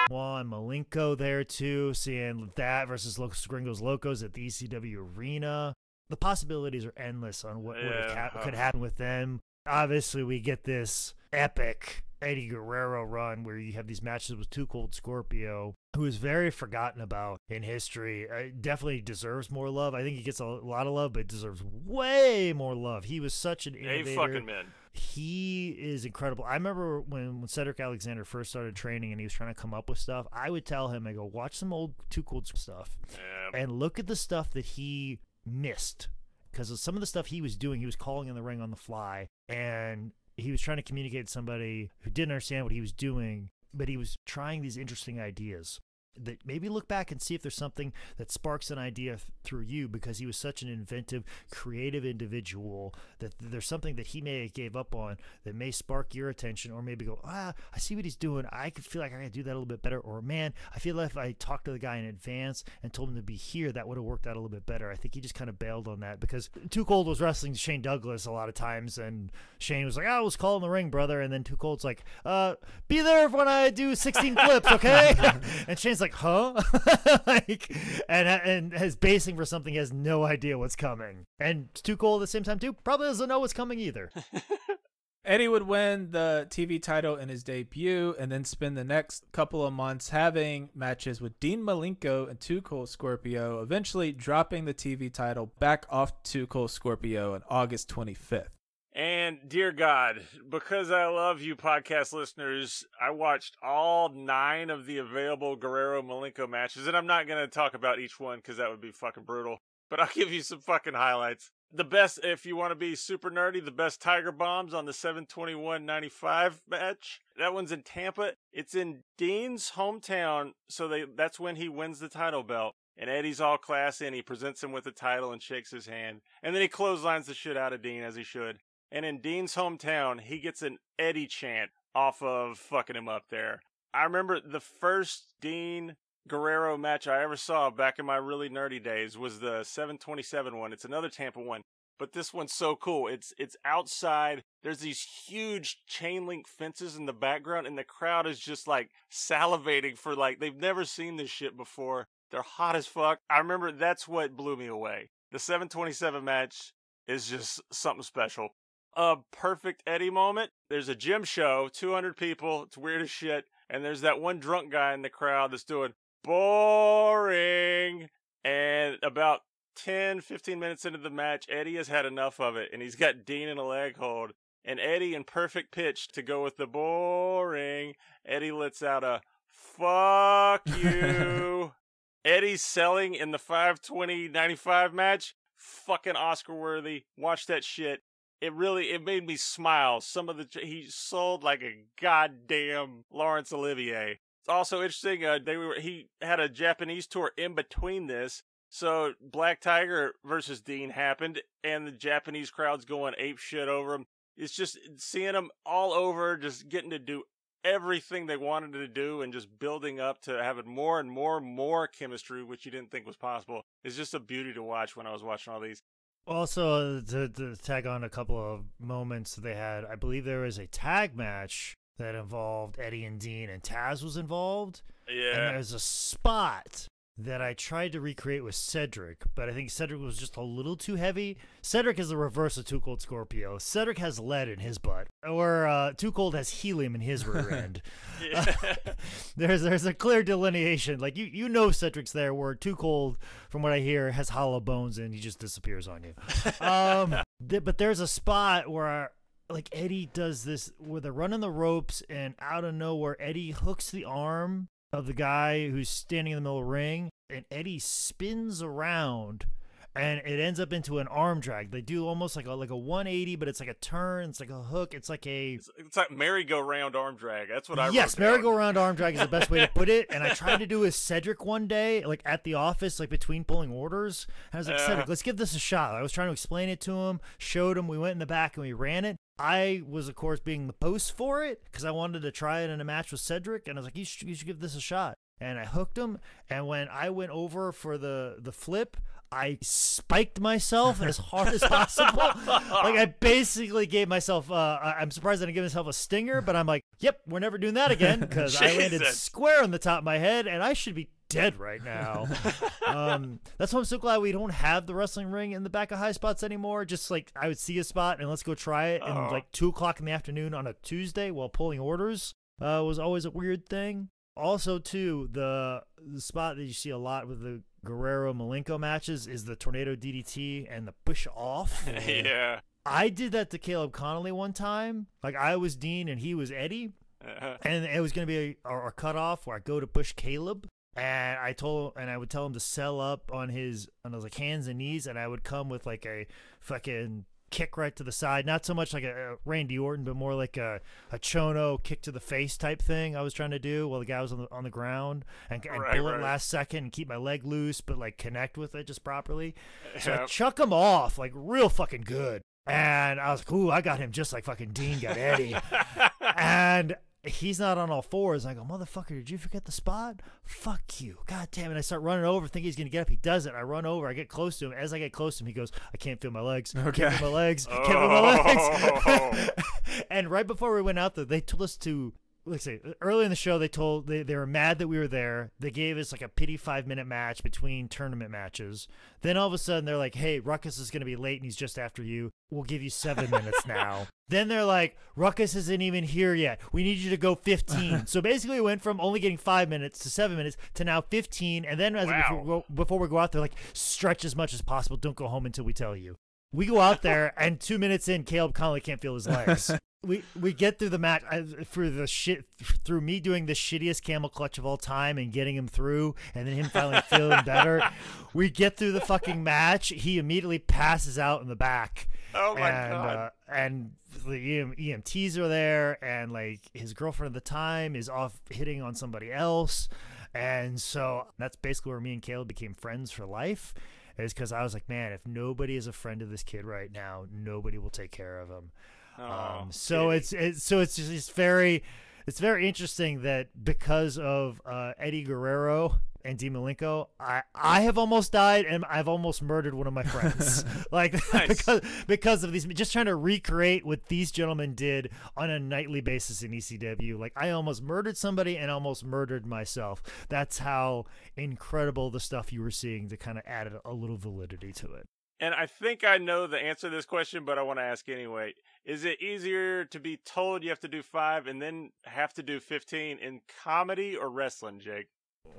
Juan Malenko there too, seeing that versus Los Gringos Locos at the ECW arena. The possibilities are endless on what Yeah. ca- could happen with them. Obviously, we get this epic Eddie Guerrero run where you have these matches with Too Cold Scorpio, who is very forgotten about in history. Uh, definitely deserves more love. I think he gets a lot of love, but deserves way more love. He was such an Hey, innovator fucking men. He is incredible. I remember when, when Cedric Alexander first started training and he was trying to come up with stuff, I would tell him, I go, watch some old Too Cold stuff Yeah. and look at the stuff that he missed. Because some of the stuff he was doing, he was calling in the ring on the fly and he was trying to communicate to somebody who didn't understand what he was doing, but he was trying these interesting ideas. That maybe look back and see if there's something that sparks an idea th- through you because he was such an inventive, creative individual that there's something that he may have gave up on that may spark your attention or maybe go, ah, I see what he's doing. I could feel like I could do that a little bit better. Or man, I feel like if I talked to the guy in advance and told him to be here, that would have worked out a little bit better. I think he just kind of bailed on that because Too Cold was wrestling Shane Douglas a lot of times, and Shane was like, "I was calling the ring, brother," and then Too Cold's like, "Uh, be there when I do 16 flips, okay?" and Shane's like, "Huh?" like, and and is basing for something he has no idea what's coming, and Too Cold at the same time too probably doesn't know what's coming either. Eddie would win the TV title in his debut and then spend the next couple of months having matches with Dean Malenko and Too Cold Scorpio, eventually dropping the TV title back off Too Cold Scorpio on August 25th. And dear God, because I love you podcast listeners, I watched all nine of the available Guerrero Malenko matches, and I'm not going to talk about each one because that would be fucking brutal. But I'll give you some fucking highlights. The best, if you want to be super nerdy, the best Tiger Bombs on the 721.95 match. That one's in Tampa. It's in Dean's hometown, so they that's when he wins the title belt. And Eddie's all classy, and he presents him with the title and shakes his hand. And then he clotheslines the shit out of Dean as he should. And in Dean's hometown, he gets an Eddie chant off of fucking him up there. I remember the first Dean Guerrero match I ever saw back in my really nerdy days was the 727 one. It's another Tampa one, but this one's so cool. It's it's outside. There's these huge chain link fences in the background and the crowd is just like salivating for like they've never seen this shit before. They're hot as fuck. I remember that's what blew me away. The 727 match is just something special a perfect Eddie moment. There's a gym show, 200 people. It's weird as shit. And there's that one drunk guy in the crowd that's doing boring. And about 10, 15 minutes into the match, Eddie has had enough of it. And he's got Dean in a leg hold. And Eddie, in perfect pitch to go with the boring, Eddie lets out a fuck you. Eddie's selling in the 520 95 match. Fucking Oscar worthy. Watch that shit it really it made me smile. Some of the he sold like a goddamn Laurence Olivier. It's also interesting. Uh, they were he had a Japanese tour in between this, so Black Tiger versus Dean happened, and the Japanese crowd's going ape shit over him. It's just seeing them all over, just getting to do everything they wanted to do, and just building up to having more and more and more chemistry, which you didn't think was possible. It's just a beauty to watch when I was watching all these. Also, to, to tag on a couple of moments they had, I believe there was a tag match that involved Eddie and Dean, and Taz was involved. Yeah. And there's a spot that I tried to recreate with Cedric, but I think Cedric was just a little too heavy. Cedric is the reverse of Too Cold Scorpio. Cedric has lead in his butt, or uh, Too Cold has helium in his rear end. Yeah. there's there's a clear delineation. Like you you know Cedric's there, where Too Cold, from what I hear, has hollow bones and he just disappears on you. Um, th- but there's a spot where like Eddie does this where they're running the ropes and out of nowhere Eddie hooks the arm of the guy who's standing in the middle of the ring and Eddie spins around and it ends up into an arm drag. They do almost like a like a 180, but it's like a turn, it's like a hook, it's like a It's, it's like merry-go-round arm drag. That's what I yes, merry-go-round arm drag is the best way to put it. And I tried to do a Cedric one day, like at the office, like between pulling orders. And I was like, Uh. Cedric, let's give this a shot. I was trying to explain it to him, showed him. We went in the back and we ran it. I was, of course, being the post for it because I wanted to try it in a match with Cedric, and I was like, you should, you should give this a shot. And I hooked him, and when I went over for the the flip, I spiked myself as hard as possible. like I basically gave myself. Uh, I'm surprised I didn't give myself a stinger, but I'm like, yep, we're never doing that again because I landed square on the top of my head, and I should be dead right now. um, that's why I'm so glad we don't have the wrestling ring in the back of high spots anymore. Just like I would see a spot and let's go try it, and Oh. like two o'clock in the afternoon on a Tuesday while pulling orders uh, was always a weird thing. Also, too, the the spot that you see a lot with the Guerrero Malenko matches is the tornado DDT and the push off. yeah. I did that to Caleb Konley one time. Like I was Dean and he was Eddie, Uh, and it was going to be a, a, cutoff where I go to push Caleb, and I told and I would tell him to sell up on his on his like hands and knees, and I would come with like a fucking kick right to the side, not so much like a, a Randy Orton, but more like a a Chono kick to the face type thing. I was trying to do while the guy was on the on the ground and, and Right, pull it right. last second and keep my leg loose, but like connect with it just properly. So I chuck him off like real fucking good. And I was like, ooh, I got him just like fucking Dean got Eddie. and he's not on all fours. I go, motherfucker, did you forget the spot? Fuck you. God damn it. I start running over, think he's going to get up. He doesn't. I run over. I get close to him. As I get close to him, he goes, I can't feel my legs. I Okay. Can't feel my legs. Can't feel my Oh. legs. and right before we went out there, they told us to. Let's see. Early in the show, they told they, they were mad that we were there. They gave us like a pity five minute match between tournament matches. Then all of a sudden, they're like, "Hey, Ruckus is going to be late, and he's just after you. We'll give you seven minutes now." Then they're like, "Ruckus isn't even here yet. We need you to go 15." so basically, we went from only getting five minutes to seven minutes to now 15. And then as Wow. before, we go- before we go out there, like stretch as much as possible. Don't go home until we tell you. We go out there, and two minutes in, Caleb Konley can't feel his legs. we we get through the match I, through the shit through me doing the shittiest camel clutch of all time and getting him through, and then him finally feeling better. We get through the fucking match. He immediately passes out in the back. Oh my and, god. Uh, and the EM, EMTs are there, and like his girlfriend at the time is off hitting on somebody else, and so that's basically where me and Caleb became friends for life. Is because I was like, man, if nobody is a friend of this kid right now, nobody will take care of him. Um, so it's it's so it's just it's very it's very interesting that because of uh, Eddie Guerrero and Dean Malenko, I I have almost died and I've almost murdered one of my friends. like Nice. because because of these just trying to recreate what these gentlemen did on a nightly basis in ECW. Like I almost murdered somebody and almost murdered myself. That's how incredible the stuff you were seeing to kind of add a little validity to it. And I think I know the answer to this question, but I want to ask anyway. Is it easier to be told you have to do five and then have to do 15 in comedy or wrestling, Jake?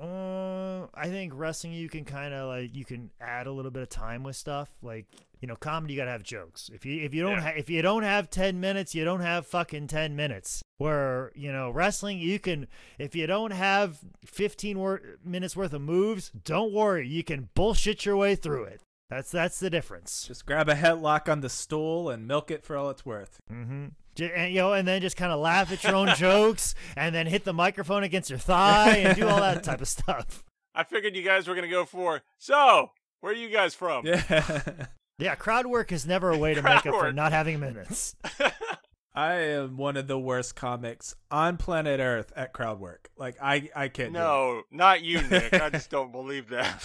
Uh, I think wrestling you can kind of like you can add a little bit of time with stuff. Like you know, comedy you gotta have jokes. If you if you don't Yeah. ha- if you don't have ten minutes, you don't have fucking ten minutes. Where you know wrestling, you can if you don't have fifteen wor- minutes worth of moves, don't worry, you can bullshit your way through it. That's that's the difference. Just grab a headlock on the stool and milk it for all it's worth. Mm-hmm. And, you know, and then just kind of laugh at your own jokes, and then hit the microphone against your thigh, and do all that type of stuff. I figured you guys were going to go for, so, where are you guys from? Yeah. Yeah, crowd work is never a way to make Crowd up for not having minutes. I am one of the worst comics on planet Earth at crowd work. Like I, I can't. do it. No, not you, Nick. I just don't believe that.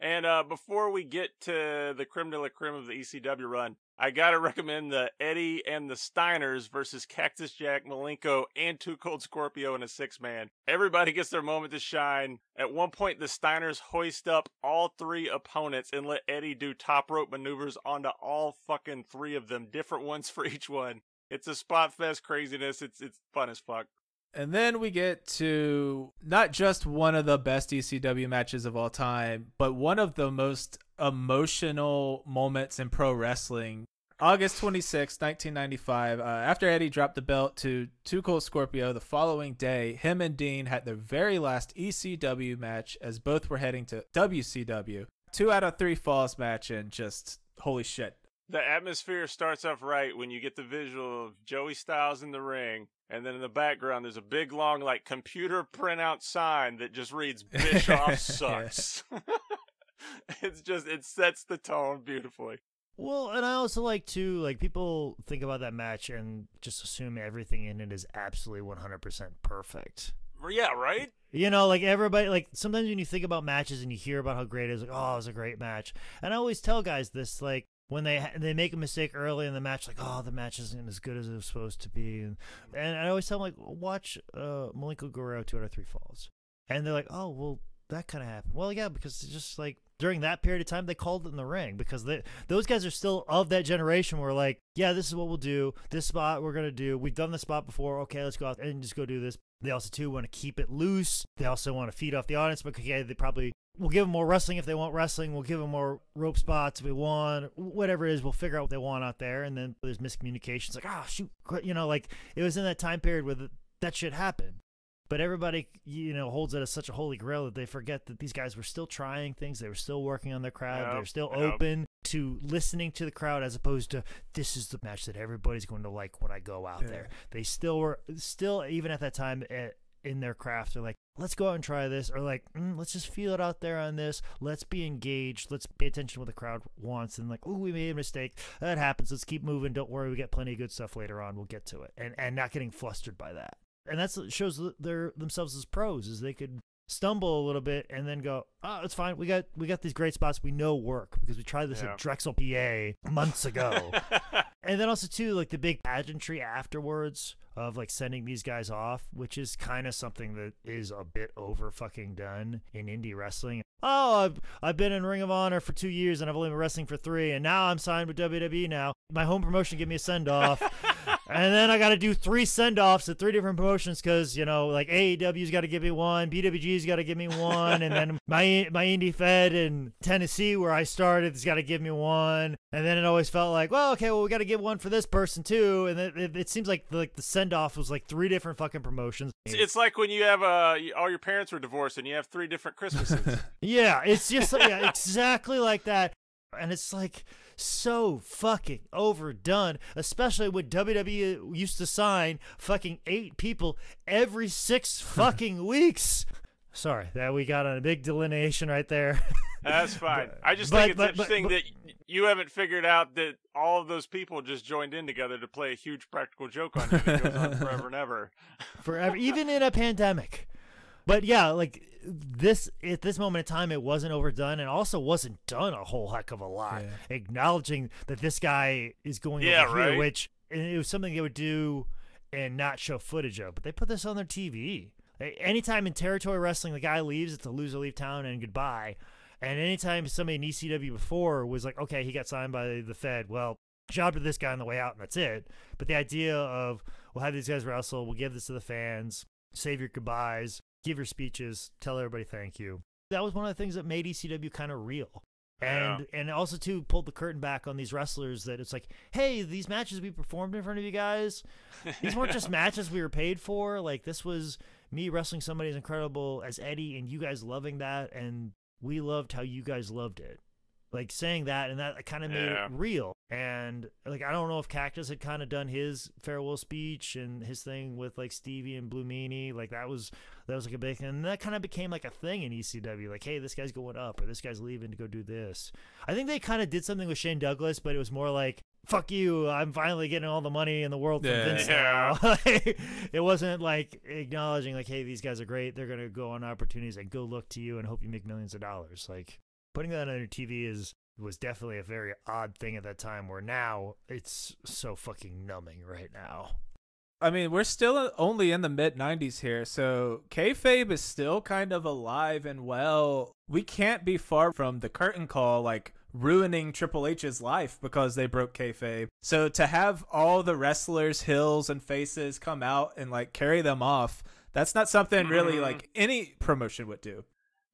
And uh, before we get to the creme de la creme of the ECW run, I gotta recommend the Eddie and the Steiners versus Cactus Jack, Malenko, and Two Cold Scorpio in a six man. Everybody gets their moment to shine. At one point, the Steiners hoist up all three opponents and let Eddie do top rope maneuvers onto all fucking three of them, different ones for each one. It's a spot fest craziness. It's it's fun as fuck. And then we get to not just one of the best ECW matches of all time, but one of the most emotional moments in pro wrestling August 26, 1995, uh, after Eddie dropped the belt to Too Cold Scorpio the following day, him and Dean had their very last ECW match as both were heading to WCW. Two out of three falls match, and just holy shit. The atmosphere starts off right when you get the visual of Joey Styles in the ring, and then in the background there's a big long like computer printout sign that just reads Bischoff sucks. it's just it sets the tone beautifully. Well, and I also like to like people think about that match and just assume everything in it is absolutely 100% perfect. Yeah, right? You know, like everybody, like sometimes when you think about matches and you hear about how great it is, like, oh, it was a great match. And I always tell guys this, like, when they they make a mistake early in the match, like, oh, the match isn't as good as it was supposed to be. And, and I always tell them, like, watch uh, Malenko Guerrero two out of three falls. And they're like, oh, well, that kind of happened. Well, yeah, because it's just like during that period of time, they called it in the ring because they, those guys are still of that generation where like, yeah, this is what we'll do. This spot we're gonna do. We've done the spot before. Okay, let's go out and just go do this. They also too want to keep it loose. They also want to feed off the audience. But okay, they probably we'll give them more wrestling if they want wrestling. We'll give them more rope spots if we want. Whatever it is, we'll figure out what they want out there. And then there's miscommunications like, oh, shoot, you know, like it was in that time period where the, that shit happened but everybody you know holds it as such a holy grail that they forget that these guys were still trying things they were still working on their crowd yep, they're still yep. open to listening to the crowd as opposed to this is the match that everybody's going to like when i go out yeah. there. They still were still even at that time at, eh, in their craft they're like let's go out and try this or like mm, let's just feel it out there on this. Let's be engaged. Let's pay attention to what the crowd wants. And like oh we made a mistake. That happens. Let's keep moving. Don't worry. We get plenty of good stuff later on. We'll get to it. And and not getting flustered by that and that's shows their themselves as pros is they could stumble a little bit and then go oh it's fine. We got we got these great spots. We know work because we tried this yeah. at drexel pa months ago. And then also too like the big pageantry afterwards of like sending these guys off which is kind of something that is a bit over fucking done in indie wrestling. Oh I've, I've been in ring of honor for two years and i've only been wrestling for three and now i'm signed with wwe now. My home promotion give me a send-off and then I got to do three send offs at three different promotions because you know, like AEW's got to give me one, PWG's got to give me one, and then my my indie fed in Tennessee where I started has got to give me one, and then it always felt like, well, okay, well we got to give one for this person too, and it, it, it seems like the, like the send off was like three different fucking promotions. It's like when you have uh all your parents were divorced and you have three different Christmases. yeah, it's just yeah, exactly like that, and it's like so fucking overdone, especially when WWE used to sign fucking eight people every six fucking weeks. Sorry, that we got on a big delineation right there. That's fine. I just but, think it's but, interesting but, that you haven't figured out that all of those people just joined in together to play a huge practical joke on you that goes on forever and ever. Forever, even in a pandemic. But yeah, like this at this moment in time, it wasn't overdone, and also wasn't done a whole heck of a lot. Yeah. Acknowledging that this guy is going yeah, over right. here, which it was something they would do and not show footage of, but they put this on their TV. Anytime in territory wrestling, the guy leaves, it's a loser leave town and goodbye. And anytime somebody in ECW before was like, okay, he got signed by the Fed, well, job to this guy on the way out, and that's it. But the idea of we'll have these guys wrestle, we'll give this to the fans, save your goodbyes, give your speeches, tell everybody thank you. That was one of the things that made ECW kind of real. And yeah. and also too pulled the curtain back on these wrestlers that it's like, hey, these matches we performed in front of you guys, these weren't just matches we were paid for. Like this was me wrestling somebody as incredible as Eddie, and you guys loving that, and we loved how you guys loved it like saying that and that kind of made yeah. it real. And like i don't know if cactus had kind of done his farewell speech and his thing with like stevie and blue meanie like that was that was like a big thing. And that kind of became like a thing in ecw like hey this guy's going up or this guy's leaving to go do this. I think they kind of did something with shane douglas but it was more like fuck you i'm finally getting all the money in the world from yeah. vince now. It wasn't like acknowledging like hey these guys are great they're gonna go on opportunities and go look to you and hope you make millions of dollars. Like putting that on your TV is was definitely a very odd thing at that time. Where now it's so fucking numbing right now. I mean, we're still only in the mid 90s here, so kayfabe is still kind of alive and well. We can't be far from the curtain call, like ruining Triple H's life because they broke kayfabe. So to have all the wrestlers, heels, and faces come out and like carry them off, that's not something really mm-hmm. like any promotion would do.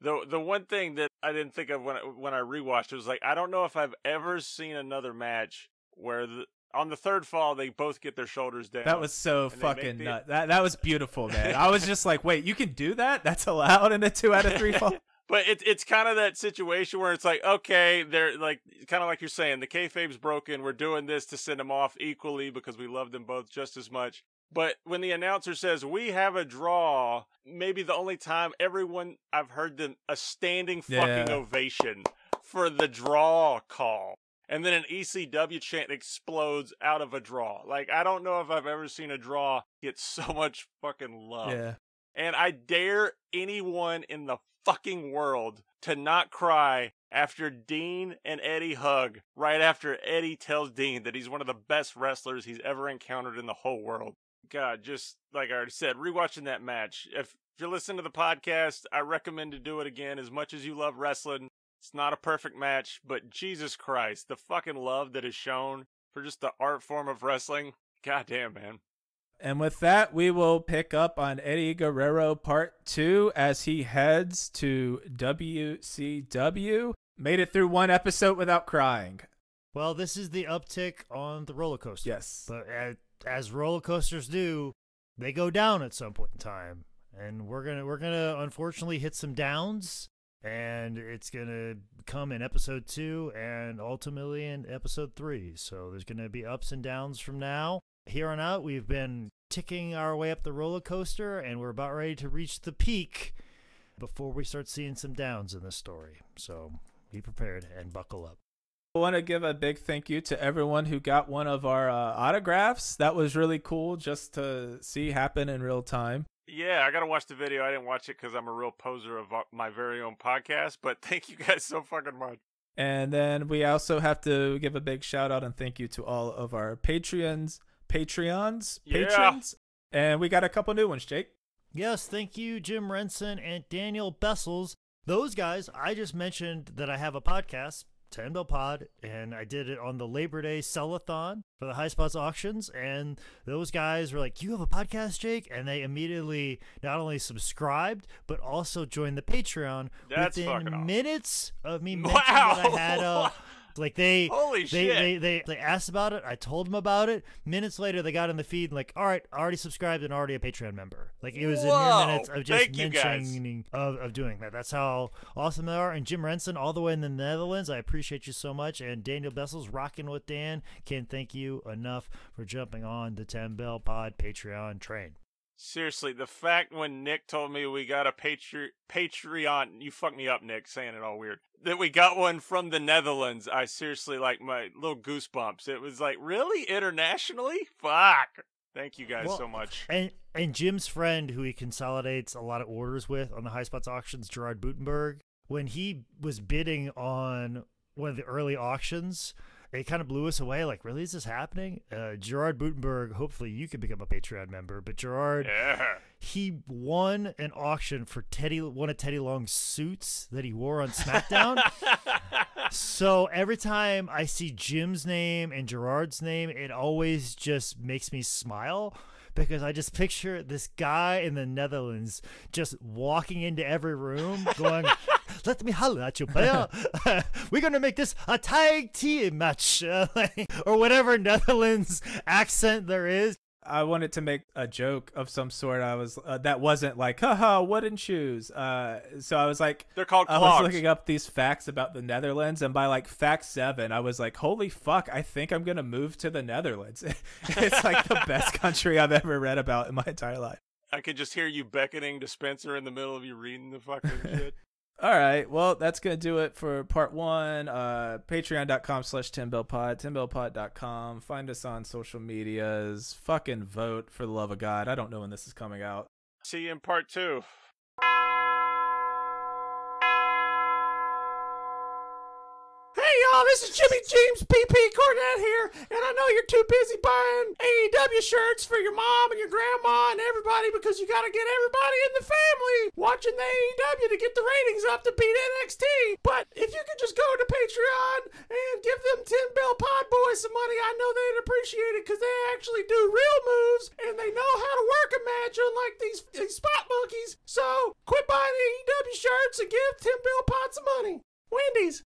The the one thing that I didn't think of when I, when I rewatched it was like I don't know if I've ever seen another match where the, on the third fall they both get their shoulders down. That was so fucking the- nut. That that was beautiful, man. I was just like, wait, you can do that? That's allowed in a two out of three fall. But it's it's kind of that situation where it's like, okay, they're like kind of like you're saying, the kayfabe's broken. We're doing this to send them off equally because we love them both just as much. But when the announcer says we have a draw, maybe the only time everyone I've heard them a standing fucking Yeah. ovation for the draw call. And then an ECW chant explodes out of a draw. Like I don't know if I've ever seen a draw get so much fucking love. yeah. And I dare anyone in the fucking world to not cry after Dean and Eddie hug right after Eddie tells Dean that he's one of the best wrestlers he's ever encountered in the whole world. God, just like I already said, rewatching that match. If you listen to the podcast, I recommend to do it again as much as you love wrestling. It's not a perfect match, but Jesus Christ, the fucking love that is shown for just the art form of wrestling. Goddamn, man. And with that, we will pick up on Eddie Guerrero part two as he heads to WCW. Made it through one episode without crying. Well, this is the uptick on the roller coaster. Yes. But uh, as, roller coasters do, they go down at some point in time, and we're gonna we're gonna unfortunately hit some downs, and it's gonna come in episode two and ultimately in episode three. So there's gonna be ups and downs from now. Here on out, we've been ticking our way up the roller coaster, and we're about ready to reach the peak before we start seeing some downs in this story. So be prepared and buckle up. I want to give a big thank you to everyone who got one of our uh, autographs. That was really cool just to see happen in real time. Yeah, I gotta watch the video. I didn't watch it because I'm a real poser of uh, my very own podcast. But thank you guys so fucking much. And then we also have to give a big shout out and thank you to all of our Patreons, Patreons, Yeah. patrons. And we got a couple new ones, Jake. Yes, thank you, Jim Renson and Daniel Bessels. Those guys, I just mentioned that I have a podcast, Bell Pod, and I did it on the Labor Day Sellathon for the High Spots auctions. And those guys were like, You have a podcast, Jake? And they immediately not only subscribed, but also joined the Patreon That's within awesome. minutes of me mentioning Wow. that I had a. Like they, Holy they, shit. they, they, they asked about it. I told them about it. Minutes later, they got in the feed and like, all right, already subscribed and already a Patreon member. Like it was in Whoa. mere minutes of just Thank mentioning of, of doing that. That's how awesome they are. And Jim Renson, all the way in the Netherlands, I appreciate you so much. And Daniel Bessels, rocking with Dan, can't thank you enough for jumping on the Ten Bell Pod Patreon train. Seriously, the fact when Nick told me we got a Patre- Patreon, you fucked me up, Nick, saying it all weird. That we got one from the Netherlands. I seriously like my little goosebumps. It was like, really internationally? Fuck. Thank you guys Well, so much. And and Jim's friend, who he consolidates a lot of orders with on the High Spots auctions, Gerard Butenberg, when he was bidding on one of the early auctions, it kind of blew us away. Like, really, is this happening? Uh, Gerard Butenberg, hopefully you can become a Patreon member, but Gerard, Yeah. he won an auction for Teddy, one of Teddy Long's suits that he wore on SmackDown. So every time I see Jim's name and Gerard's name, it always just makes me smile because I just picture this guy in the Netherlands just walking into every room going, Let me holler at you, player. We're going to make this a tag team match uh, or whatever Netherlands accent there is. I wanted to make a joke of some sort. I was uh, that wasn't like haha wooden shoes. Uh, so I was like, They're called I was looking up these facts about the Netherlands, and by like fact seven, I was like, holy fuck! I think I'm gonna move to the Netherlands. it's like the best country I've ever read about in my entire life. I could just hear you beckoning to Spencer in the middle of you reading the fucking shit. All right. Well, that's going to do it for part one. Uh, Patreon.com slash TenBellPod, TenBellPod.com. Find us on social medias. Fucking vote for the love of God. I don't know when this is coming out. See you in part two. Y'all, this is Jimmy James PP Cornette here, and I know you're too busy buying AEW shirts for your mom and your grandma and everybody because you gotta get everybody in the family watching the AEW to get the ratings up to beat NXT. But if you could just go to Patreon and give them 10 Bell Pod Boys some money, I know they'd appreciate it because they actually do real moves and they know how to work a match unlike these, these spot monkeys. So quit buying AEW shirts and give 10 Bell Pod some money. Wendy's.